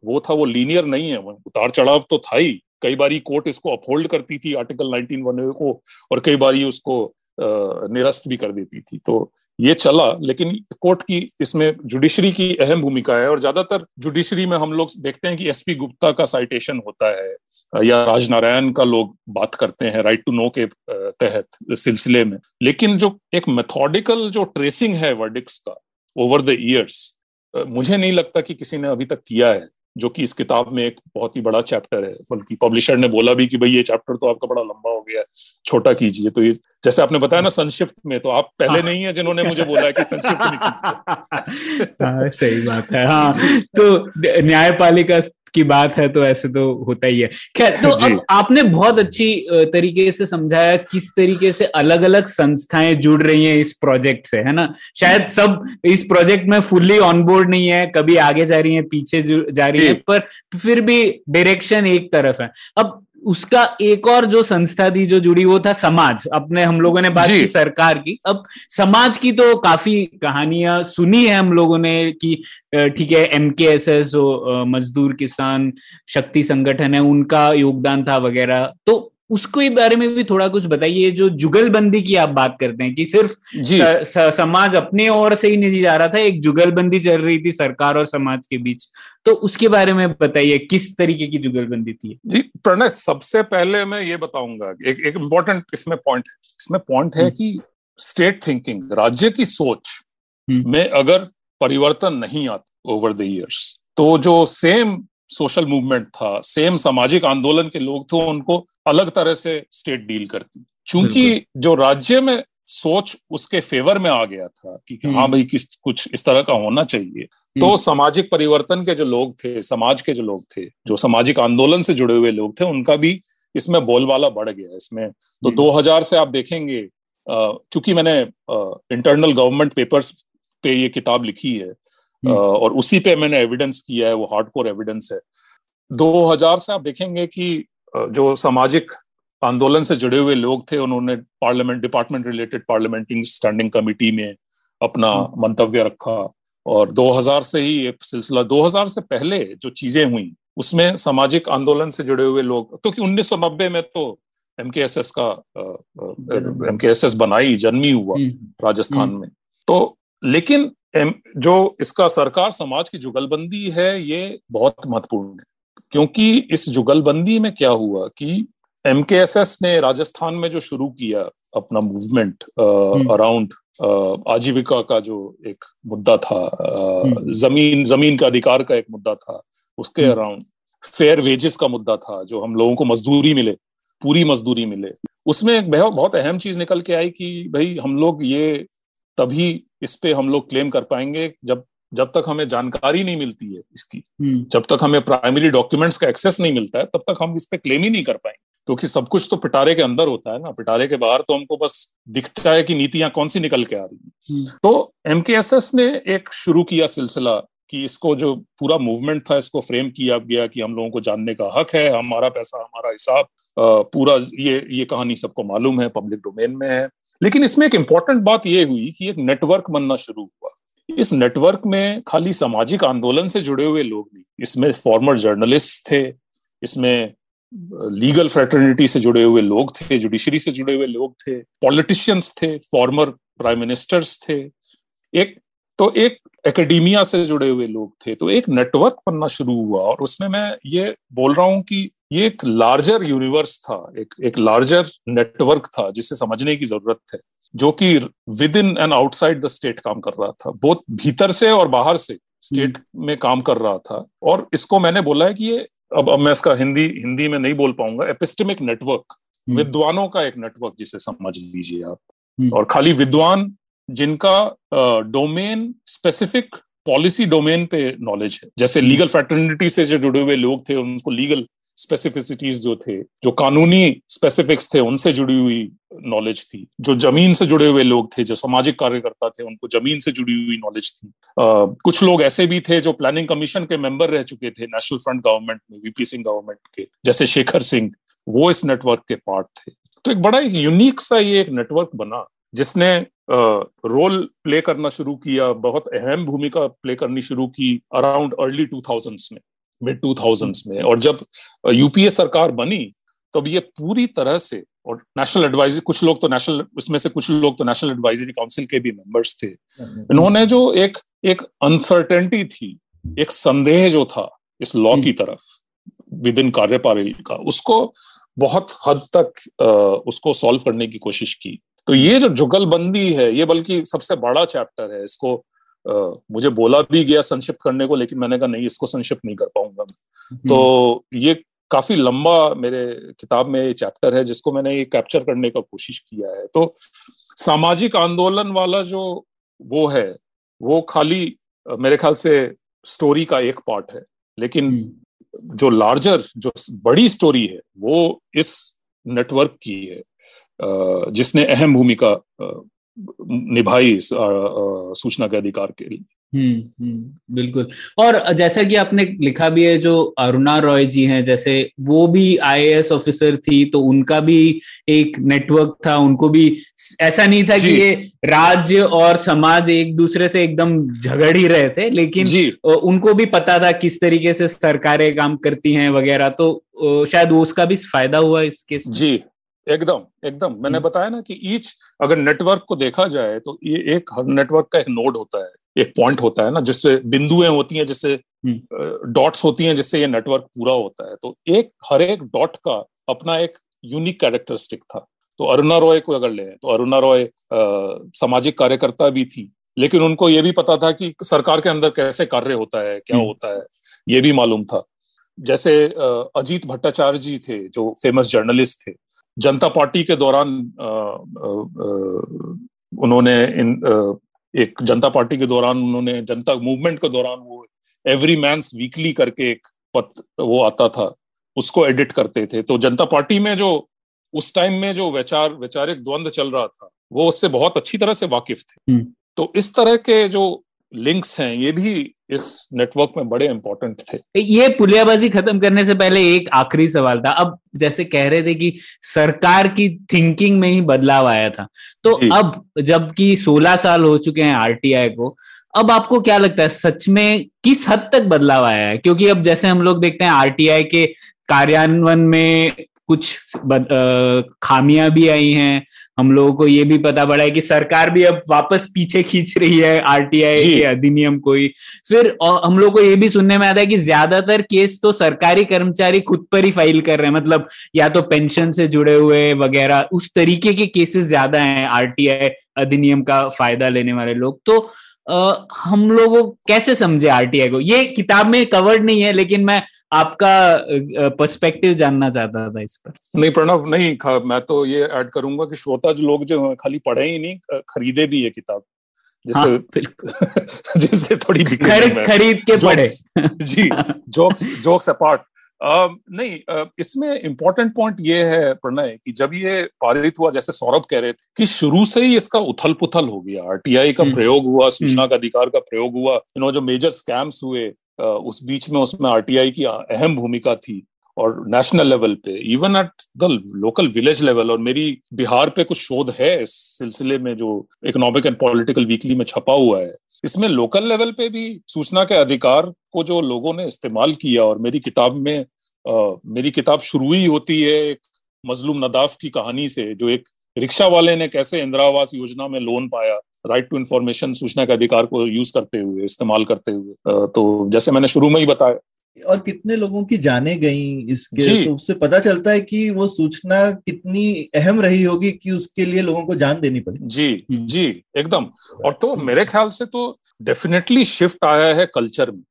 वो था, वो लीनियर नहीं है। उतार चढ़ाव तो था ही। कई बार कोर्ट इसको अपहोल्ड करती थी आर्टिकल 19 वन को और कई बार उसको निरस्त भी कर देती थी। तो ये चला, लेकिन कोर्ट की इसमें जुडिशरी की अहम भूमिका है और ज़्यादातर जुडिशरी में हम लोग देखते हैं कि एसपी गुप्ता का साइटेशन होता है या राजनारायण का लोग बात करते हैं राइट टू नो के तहत सिलसिले में। लेकिन जो एक मेथोडिकल जो ट्रेसिंग है वर्डिक्स का ओवर द ईयर्स मुझे नहीं लगता कि किसी ने अभी तक किया है जो कि इस किताब में एक बहुत ही बड़ा चैप्टर है। बल्कि पब्लिशर ने बोला भी कि भाई ये चैप्टर तो आपका बड़ा लंबा हो गया है छोटा कीजिए। तो ये जैसे आपने बताया ना संक्षिप्त में तो आप पहले हाँ। नहीं है जिन्होंने मुझे बोला है कि संक्षिप्त में हाँ, सही बात है। हाँ तो न्यायपालिका की बात है तो ऐसे तो होता ही है। खैर तो अब आपने बहुत अच्छी तरीके से समझाया किस तरीके से अलग अलग संस्थाएँ जुड़ रही हैं इस प्रोजेक्ट से है ना? शायद सब इस प्रोजेक्ट में फुल्ली ऑन बोर्ड नहीं है कभी आगे जा रही है पीछे जा रही है पर फिर भी डायरेक्शन एक तरफ़ है। अब उसका एक और जो संस्था थी जो जुड़ी वो था समाज। अपने हम लोगों ने बात की सरकार की। अब समाज की तो काफ़ी कहानियाँ सुनी है हम लोगों ने कि ठीक है एम के एस एस जो मजदूर किसान शक्ति संगठन है उनका योगदान था वगैरह। तो उसको बारे में भी थोड़ा कुछ बताइए जो जुगलबंदी की आप बात करते हैं कि सिर्फ़ जी स, स, समाज अपने ओर से ही नहीं जा रहा था एक जुगलबंदी चल रही थी सरकार और समाज के बीच तो उसके बारे में बताइए किस तरीके की जुगलबंदी थी जी प्रणय सबसे पहले मैं ये बताऊँगा एक एक इम्पोर्टेंट इसमें पॉइंट है इसमें पॉइंट है हम्म। कि स्टेट थिंकिंग राज्य की सोच हम्म। में अगर परिवर्तन नहीं आता ओवर द इयर्स तो जो सेम सोशल मूवमेंट था सेम सामाजिक आंदोलन के लोग थे उनको अलग तरह से स्टेट डील करती चूँकि जो राज्य में सोच उसके फेवर में आ गया था कि हाँ हम्म। भाई किस कुछ इस तरह का होना चाहिए तो हम्म। सामाजिक परिवर्तन के जो लोग थे समाज के जो लोग थे जो सामाजिक आंदोलन से जुड़े हुए लोग थे उनका भी इसमें बोलबाला बढ़ गया इसमें तो 2000 हम्म। से आप देखेंगे चूँकि मैंने इंटरनल गवर्नमेंट पेपर्स पे ये किताब लिखी है और उसी पे मैंने एविडेंस किया है वो हार्डकोर एविडेंस है। 2000 से आप देखेंगे कि जो सामाजिक आंदोलन से जुड़े हुए लोग थे उन्होंने parliament department related parliamentary standing committee में अपना मंतव्य रखा। और 2000 से ही एक सिलसिला 2000 से पहले जो चीज़ें हुई उसमें सामाजिक आंदोलन से जुड़े हुए लोग क्योंकि 1990 में तो एम का एम एस बनाई जन्मी हुआ राजस्थान में। तो लेकिन जो इसका सरकार समाज की जुगलबंदी है ये बहुत महत्वपूर्ण है। क्योंकि इस जुगलबंदी में क्या हुआ कि एम ने राजस्थान में जो शुरू किया अपना मूवमेंट अराउंड आजीविका का जो एक मुद्दा था आ, ज़मीन ज़मीन का अधिकार का एक मुद्दा था उसके अराउंड फेयर वेजेस का मुद्दा था जो हम लोगों को मजदूरी मिले पूरी मजदूरी मिले। उसमें एक बहुत अहम चीज़ निकल के आई कि भाई हम लोग ये तभी इस पे हम लोग क्लेम कर पाएँगे जब जब तक हमें जानकारी नहीं मिलती है इसकी। हम्म। जब तक हमें प्राइमरी डॉक्यूमेंट्स का एक्सेस नहीं मिलता है तब तक हम इस पे क्लेम ही नहीं कर पाएँगे। क्योंकि सब कुछ तो पिटारे के अंदर होता है ना। पिटारे के बाहर तो हमको बस दिखता है कि नीतियाँ कौन सी निकल के आ रही हैं। हम्म। तो एम ने एक शुरू किया सिलसिला कि इसको जो पूरा मूवमेंट था इसको फ्रेम किया गया कि हम लोगों को जानने का हक है हमारा पैसा हमारा हिसाब पूरा ये ये कहानी सबको मालूम है पब्लिक डोमेन में है। लेकिन इसमें एक इंपॉर्टेंट बात यह हुई कि एक नेटवर्क बनना शुरू हुआ। इस नेटवर्क में खाली सामाजिक आंदोलन से जुड़े हुए लोग नहीं, इसमें फॉर्मर जर्नलिस्ट थे, इसमें लीगल फ्रेटर्निटी से जुड़े हुए लोग थे जुडिशरी से जुड़े हुए लोग थे पॉलिटिशियंस थे फॉर्मर प्राइम मिनिस्टर्स थे। एक तो एक एकेडमिया से जुड़े हुए लोग थे तो एक नेटवर्क बनना शुरू हुआ और उसमें मैं ये बोल रहा हूँ कि ये एक लार्जर यूनिवर्स था एक एक लार्जर नेटवर्क था जिसे समझने की ज़रूरत है जो कि within and outside the state काम कर रहा था बहुत भीतर से और बाहर से स्टेट हम्म। में काम कर रहा था और इसको मैंने बोला है कि ये अब अब मैं इसका हिंदी हिंदी में नहीं बोल पाऊँगा एपिस्टमिक नेटवर्क हम्म। विद्वानों का एक नेटवर्क जिसे समझ लीजिए आप हम्म। और खाली विद्वान जिनका डोमेन स्पेसिफिक पॉलिसी डोमेन पे नॉलेज है। जैसे लीगल फ्रेटर्निटी से जो जुड़े हुए लोग थे उनको लीगल स्पेसिफिसिटीज जो थे जो कानूनी स्पेसिफिक्स थे उनसे जुड़ी हुई नॉलेज थी। जो ज़मीन से जुड़े हुए लोग थे जो सामाजिक कार्यकर्ता थे उनको ज़मीन से जुड़ी हुई नॉलेज थी। आ, कुछ लोग ऐसे भी थे जो प्लानिंग कमीशन के मेंबर रह चुके थे नेशनल फ्रंट गवर्नमेंट में वीपी सिंह गवर्नमेंट के जैसे शेखर सिंह वो इस नेटवर्क के पार्ट थे। तो एक बड़ा यूनिक सा ये एक नेटवर्क बना जिसने रोल प्ले करना शुरू किया बहुत अहम भूमिका प्ले करनी शुरू की अराउंड अर्ली टू थाउजेंड्स में मिड टू थाउजेंड्स में। और जब यूपीए सरकार बनी तब ये पूरी तरह से और नेशनल एडवाइजरी कुछ लोग तो नेशनल उसमें से कुछ लोग तो नेशनल एडवाइजरी काउंसिल के भी मेंबर्स थे। इन्होंने जो एक एक अनसर्टेनिटी थी एक संदेह जो था इस लॉ की हम्म। तरफ़ विद इन कार्यपालिका का उसको बहुत हद तक आ, उसको सॉल्व करने की कोशिश की। तो ये जो जुगलबंदी है ये बल्कि सबसे बड़ा चैप्टर है। इसको आ, मुझे बोला भी गया संक्षिप्त करने को लेकिन मैंने कहा नहीं इसको संक्षिप्त नहीं कर पाऊँगा हम्म। तो ये काफ़ी लंबा मेरे किताब में चैप्टर है जिसको मैंने ये कैप्चर करने का कोशिश किया है। तो सामाजिक आंदोलन वाला जो वो है वो खाली मेरे ख्याल से स्टोरी का एक पार्ट है। लेकिन हम्म। जो लार्जर जो बड़ी स्टोरी है वो इस नेटवर्क की है। जिसने अहम भूमिका निभाई इस सूचना के अधिकार के लिए। हम्म, हम्म बिल्कुल। और जैसा कि आपने लिखा भी है जो अरुणा रॉय जी हैं जैसे वो भी आईएएस ऑफिसर थी तो उनका भी एक नेटवर्क था उनको भी ऐसा नहीं था कि ये राज्य और समाज एक दूसरे से एकदम झगड़ ही रहे थे लेकिन उनको भी पता था किस तरीके से सरकारें काम करती हैं वगैरह तो शायद उसका भी फ़ायदा हुआ इसके जी। एकदम एकदम मैंने हम्म। बताया ना कि ईच अगर नेटवर्क को देखा जाए तो ये एक हर नेटवर्क का एक नोड होता है एक पॉइंट होता है ना जिससे बिंदुएँ होती हैं जिससे डॉट्स हम्म। होती हैं जिससे ये नेटवर्क पूरा होता है तो एक हर एक डॉट का अपना एक यूनिक कैरेक्टरिस्टिक था तो अरुणा रॉय को अगर ले तो अरुणा रॉय सामाजिक कार्यकर्ता भी थी लेकिन उनको ये भी पता था कि सरकार के अंदर कैसे कार्य होता है क्या हम्म। होता है ये भी मालूम था जैसे अजीत भट्टाचार्य जी थे जो फ़ेमस जर्नलिस्ट थे जनता पार्टी के दौरान उन्होंने इन एक जनता पार्टी के दौरान उन्होंने जनता मूवमेंट के दौरान वो एवरी मैंस वीकली करके एक पत्र वो आता था उसको एडिट करते थे तो जनता पार्टी में जो उस टाइम में जो वैचार वैचारिक द्वंद्व चल रहा था वो उससे बहुत अच्छी तरह से वाकिफ थे हम्म। तो इस तरह के जो लिंक्स हैं ये भी इस नेटवर्क में बड़े इंपॉर्टेंट थे। ये पुलियाबाजी खत्म करने से पहले एक आखिरी सवाल था। अब जैसे कह रहे थे कि सरकार की थिंकिंग में ही बदलाव आया था। तो अब जबकि 16 साल हो चुके हैं आरटीआई को अब आपको क्या लगता है सच में किस हद तक बदलाव आया है? क्योंकि अब जैसे हम लोग देखते हैं आरटीआई के कार्यान्वयन में कुछ खामियाँ भी आई हैं हम लोगों को ये भी पता पड़ा है कि सरकार भी अब वापस पीछे खींच रही है आरटीआई के अधिनियम को ही। फिर हम लोग को ये भी सुनने में आता है कि ज़्यादातर केस तो सरकारी कर्मचारी खुद पर ही फ़ाइल कर रहे हैं। मतलब या तो पेंशन से जुड़े हुए वगैरह उस तरीके के केसेस ज़्यादा हैं आरटीआई अधिनियम का फ़ायदा लेने वाले लोग। तो आ, हम लोगों कैसे समझे आरटीआई को? ये किताब में कवर्ड नहीं है लेकिन मैं आपका पर्सपेक्टिव जानना चाहता था इस पर। नहीं प्रणव नहीं मैं तो ये ऐड करूँगा कि श्रोता जो लोग जो खाली पढ़े ही नहीं खरीदे भी ये किताब। जिससे हाँ, जिससे थोड़ी खरीद खरीद के पढ़े। जी जोक्स जोक्स अपार्ट नहीं इसमें इम्पोर्टेंट पॉइंट ये है प्रणय कि जब ये पारित हुआ जैसे सौरभ कह रहे थे कि शुरू से ही इसका उथल पुथल हो गया आरटीआई का हम्म। प्रयोग हुआ सूचना हम्म। का अधिकार का प्रयोग हुआ यू नो जो मेजर स्कैम्स हुए उस बीच में उसमें आरटीआई की अहम भूमिका थी और नेशनल लेवल पे even at the local village level और मेरी बिहार पे कुछ शोध है इस सिलसिले में जो इकोनॉमिक एंड पॉलिटिकल वीकली में छपा हुआ है इसमें लोकल लेवल पे भी सूचना के अधिकार को जो लोगों ने इस्तेमाल किया और मेरी किताब में आ, मेरी किताब शुरू ही होती है एक मजलूम नदाफ की कहानी से जो एक रिक्शा वाले ने कैसे इंदिरा आवास योजना में लोन पाया राइट टू इन्फॉर्मेशन सूचना के अधिकार को यूज़ करते हुए इस्तेमाल करते हुए। आ, तो जैसे मैंने शुरू में ही बताया। और कितने लोगों की जाने गई इसके? तो उससे पता चलता है कि वो सूचना कितनी अहम रही होगी कि उसके लिए लोगों को जान देनी पड़ी। जी हम्म। जी एकदम। और तो मेरे ख्याल से तो डेफिनेटली शिफ्ट आया है कल्चर में।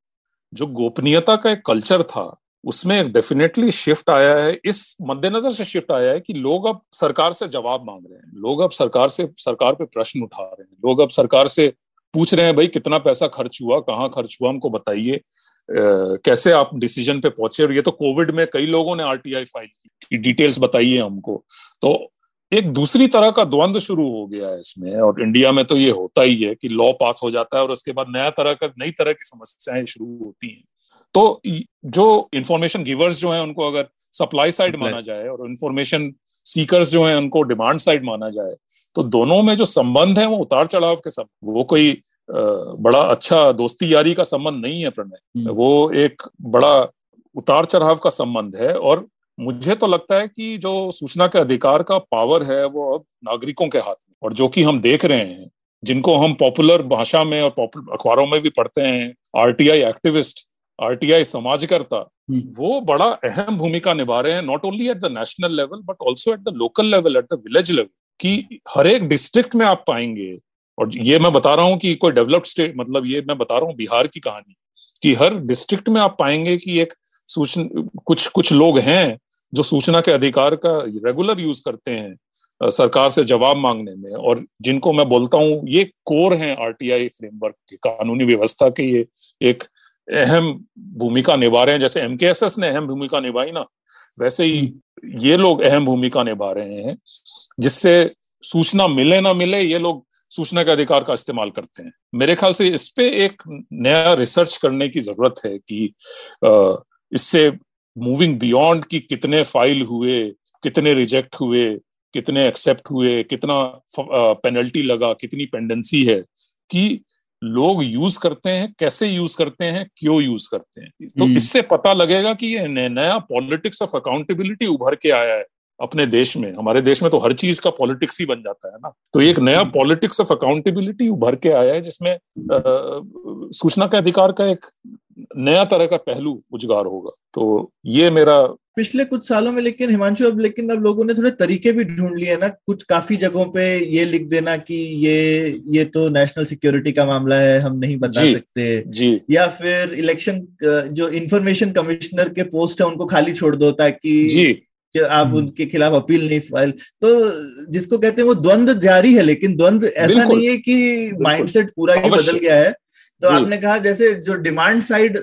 जो गोपनीयता का एक कल्चर था, उसमें डेफिनेटली शिफ्ट आया है। इस मद्देनजर से शिफ्ट आया है कि लोग अब सरकार से जवाब मांग रहे हैं। लोग अब सरकार से, सरकार पे प्रश्न उठा रहे हैं। लोग अब सरकार से पूछ रहे हैं, भाई, कितना पैसा खर्च हुआ? कहाँ खर्च हुआ? हमको बताइए। कैसे आप डिसीज़न पे पहुँचे? और ये तो कोविड में कई लोगों ने आरटीआई फ़ाइल की। डिटेल्स बताइए हमको। तो एक दूसरी तरह का द्वंद्व शुरू हो गया है इसमें और इंडिया में तो ये होता ही है कि लॉ पास हो जाता है और उसके बाद नया तरह का नई तरह की समस्याएँ शुरू होती हैं। तो जो इंफॉर्मेशन गिवर्स जो है उनको अगर सप्लाई साइड माना जाए और इंफॉर्मेशन सीकर्स जो है उनको डिमांड साइड माना जाए तो दोनों में जो संबंध है वो उतार चढ़ाव के सब वो कोई बड़ा अच्छा दोस्ती यारी का संबंध नहीं है प्रणय। हम्म। वो एक बड़ा उतार चढ़ाव का संबंध है और मुझे तो लगता है कि जो सूचना के अधिकार का पावर है वो अब नागरिकों के हाथ में और जो कि हम देख रहे हैं जिनको हम पॉपुलर भाषा में और पॉपुलर अखबारों में भी पढ़ते हैं आरटीआई एक्टिविस्ट आरटीआई समाजकर्ता हम्म। वो बड़ा अहम भूमिका निभा रहे हैं not only at the national level but also at the local level at the village level कि हर एक डिस्ट्रिक्ट में आप पाएँगे और ये मैं बता रहा हूँ कि कोई डेवलप्ड स्टेट मतलब ये मैं बता रहा हूँ बिहार की कहानी कि हर डिस्ट्रिक्ट में आप पाएँगे कि एक सूचना कुछ कुछ लोग हैं जो सूचना के अधिकार का रेगुलर यूज़ करते हैं सरकार से जवाब मांगने में और जिनको मैं बोलता हूँ ये कोर हैं आरटीआई फ्रेमवर्क के कानूनी व्यवस्था के ये एक अहम भूमिका निभा रहे हैं जैसे एमकेएसएस ने अहम भूमिका निभाई ना वैसे ही हम्म। ये लोग अहम भूमिका निभा रहे हैं जिससे सूचना मिले ना मिले ये लोग सूचना के अधिकार का इस्तेमाल करते हैं मेरे ख्याल से इस पे एक नया रिसर्च करने की ज़रूरत है कि इससे मूविंग बियॉन्ड कि कितने फ़ाइल हुए कितने रिजेक्ट हुए कितने एक्सेप्ट हुए कितना पेनल्टी लगा कितनी पेंडेंसी है कि लोग यूज़ करते हैं कैसे यूज़ करते हैं क्यों यूज़ करते हैं। तो हम्म। इससे पता लगेगा कि ये नया पॉलिटिक्स ऑफ़ अकाउंटेबिलिटी उभर के आया है अपने देश में। हमारे देश में तो हर चीज़ का पॉलिटिक्स ही बन जाता है ना। तो एक नया पॉलिटिक्स ऑफ़ अकाउंटेबिलिटी उभर के आया है जिसमें सूचना के अधिकार का एक नया तरह का पहलू उजगार होगा। तो ये मेरा पिछले कुछ सालों में लेकिन हिमांशु अब लेकिन अब लोगों ने थोड़े तरीके भी ढूंढ लिए ना कुछ काफ़ी जगहों पे ये लिख देना कि ये ये तो नेशनल सिक्योरिटी का मामला है हम नहीं बता जी, सकते। जी। या फिर इलेक्शन जो इंफॉर्मेशन कमिश्नर के पोस्ट है उनको खाली छोड़ दो ताकि जी। कि आप हम्म। उनके खिलाफ अपील नहीं फ़ाइल तो जिसको कहते हैं वो द्वंद जारी है लेकिन द्वंद ऐसा नहीं है कि माइंडसेट पूरा ही बदल गया है। तो आपने कहा जैसे जो डिमांड साइड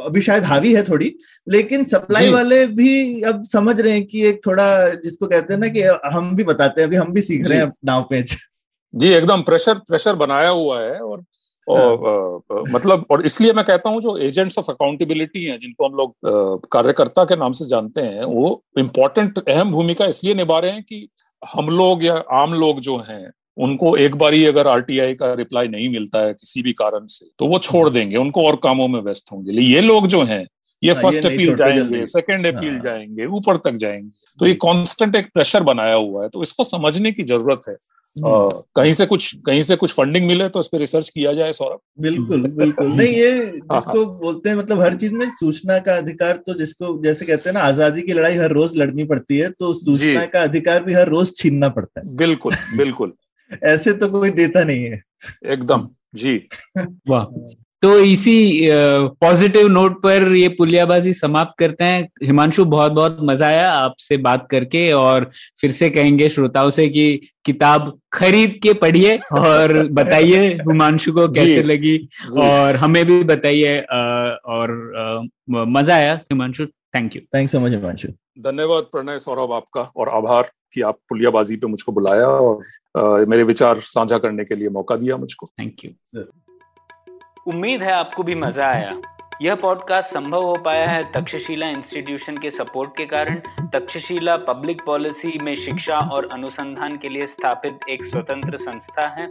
अभी शायद हावी है थोड़ी लेकिन सप्लाई वाले भी अब समझ रहे हैं कि एक थोड़ा जिसको कहते हैं ना कि हम भी बताते हैं अभी हम भी सीख रहे हैं नाव पेच। जी एकदम प्रेशर प्रेशर बनाया हुआ है और और हाँ। मतलब और इसलिए मैं कहता हूँ जो एजेंट्स ऑफ़ अकाउंटेबिलिटी हैं जिनको हम लोग कार्यकर्ता के नाम से जानते हैं वो इम्पोर्टेंट अहम भूमिका इसलिए निभा रहे हैं कि हम लोग या आम लोग जो हैं उनको एक बार ही अगर आरटीआई का रिप्लाई नहीं मिलता है किसी भी कारण से तो वो छोड़ देंगे उनको और कामों में व्यस्त होंगे। ये लोग जो हैं ये फ़र्स्ट हाँ, अपील जाएँगे सेकंड अपील हाँ। जाएँगे ऊपर तक जाएँगे। तो ये कांस्टेंट एक प्रेशर बनाया हुआ है तो इसको समझने की ज़रूरत है। हम्म। कहीं से कुछ कहीं से कुछ फंडिंग मिले तो इस पर रिसर्च किया जाए सौरभ। बिल्कुल बिल्कुल। नहीं ये हाँ, जिसको बोलते हैं मतलब हर चीज़ में सूचना का अधिकार तो जिसको जैसे कहते हैं ना आज़ादी की लड़ाई हर रोज लड़नी पड़ती है तो सूचना का अधिकार भी हर रोज छीनना पड़ता है। बिल्कुल बिल्कुल। ऐसे तो कोई देता नहीं है। एकदम जी। वाह। तो इसी पॉजिटिव नोट पर ये पुलियाबाजी समाप्त करते हैं। हिमांशु बहुत बहुत मज़ा आया आपसे बात करके और फिर से कहेंगे श्रोताओं से कि किताब खरीद के पढ़िए और बताइए हिमांशु को कैसे लगी और हमें भी बताइए और मज़ा आया। Himanshu thank you thank so much Himanshu. धन्यवाद प्रणय सौरभ आपका और आभार। कि आप पुलियाबाजी पे मुझको बुलाया और आ, मेरे विचार साझा करने के लिए मौका दिया मुझको। थैंक यू उम्मीद है आपको भी मज़ा आया। यह पॉडकास्ट संभव हो पाया है तक्षशिला इंस्टीट्यूशन के सपोर्ट के कारण। तक्षशिला पब्लिक पॉलिसी में शिक्षा और अनुसंधान के लिए स्थापित एक स्वतंत्र संस्था है।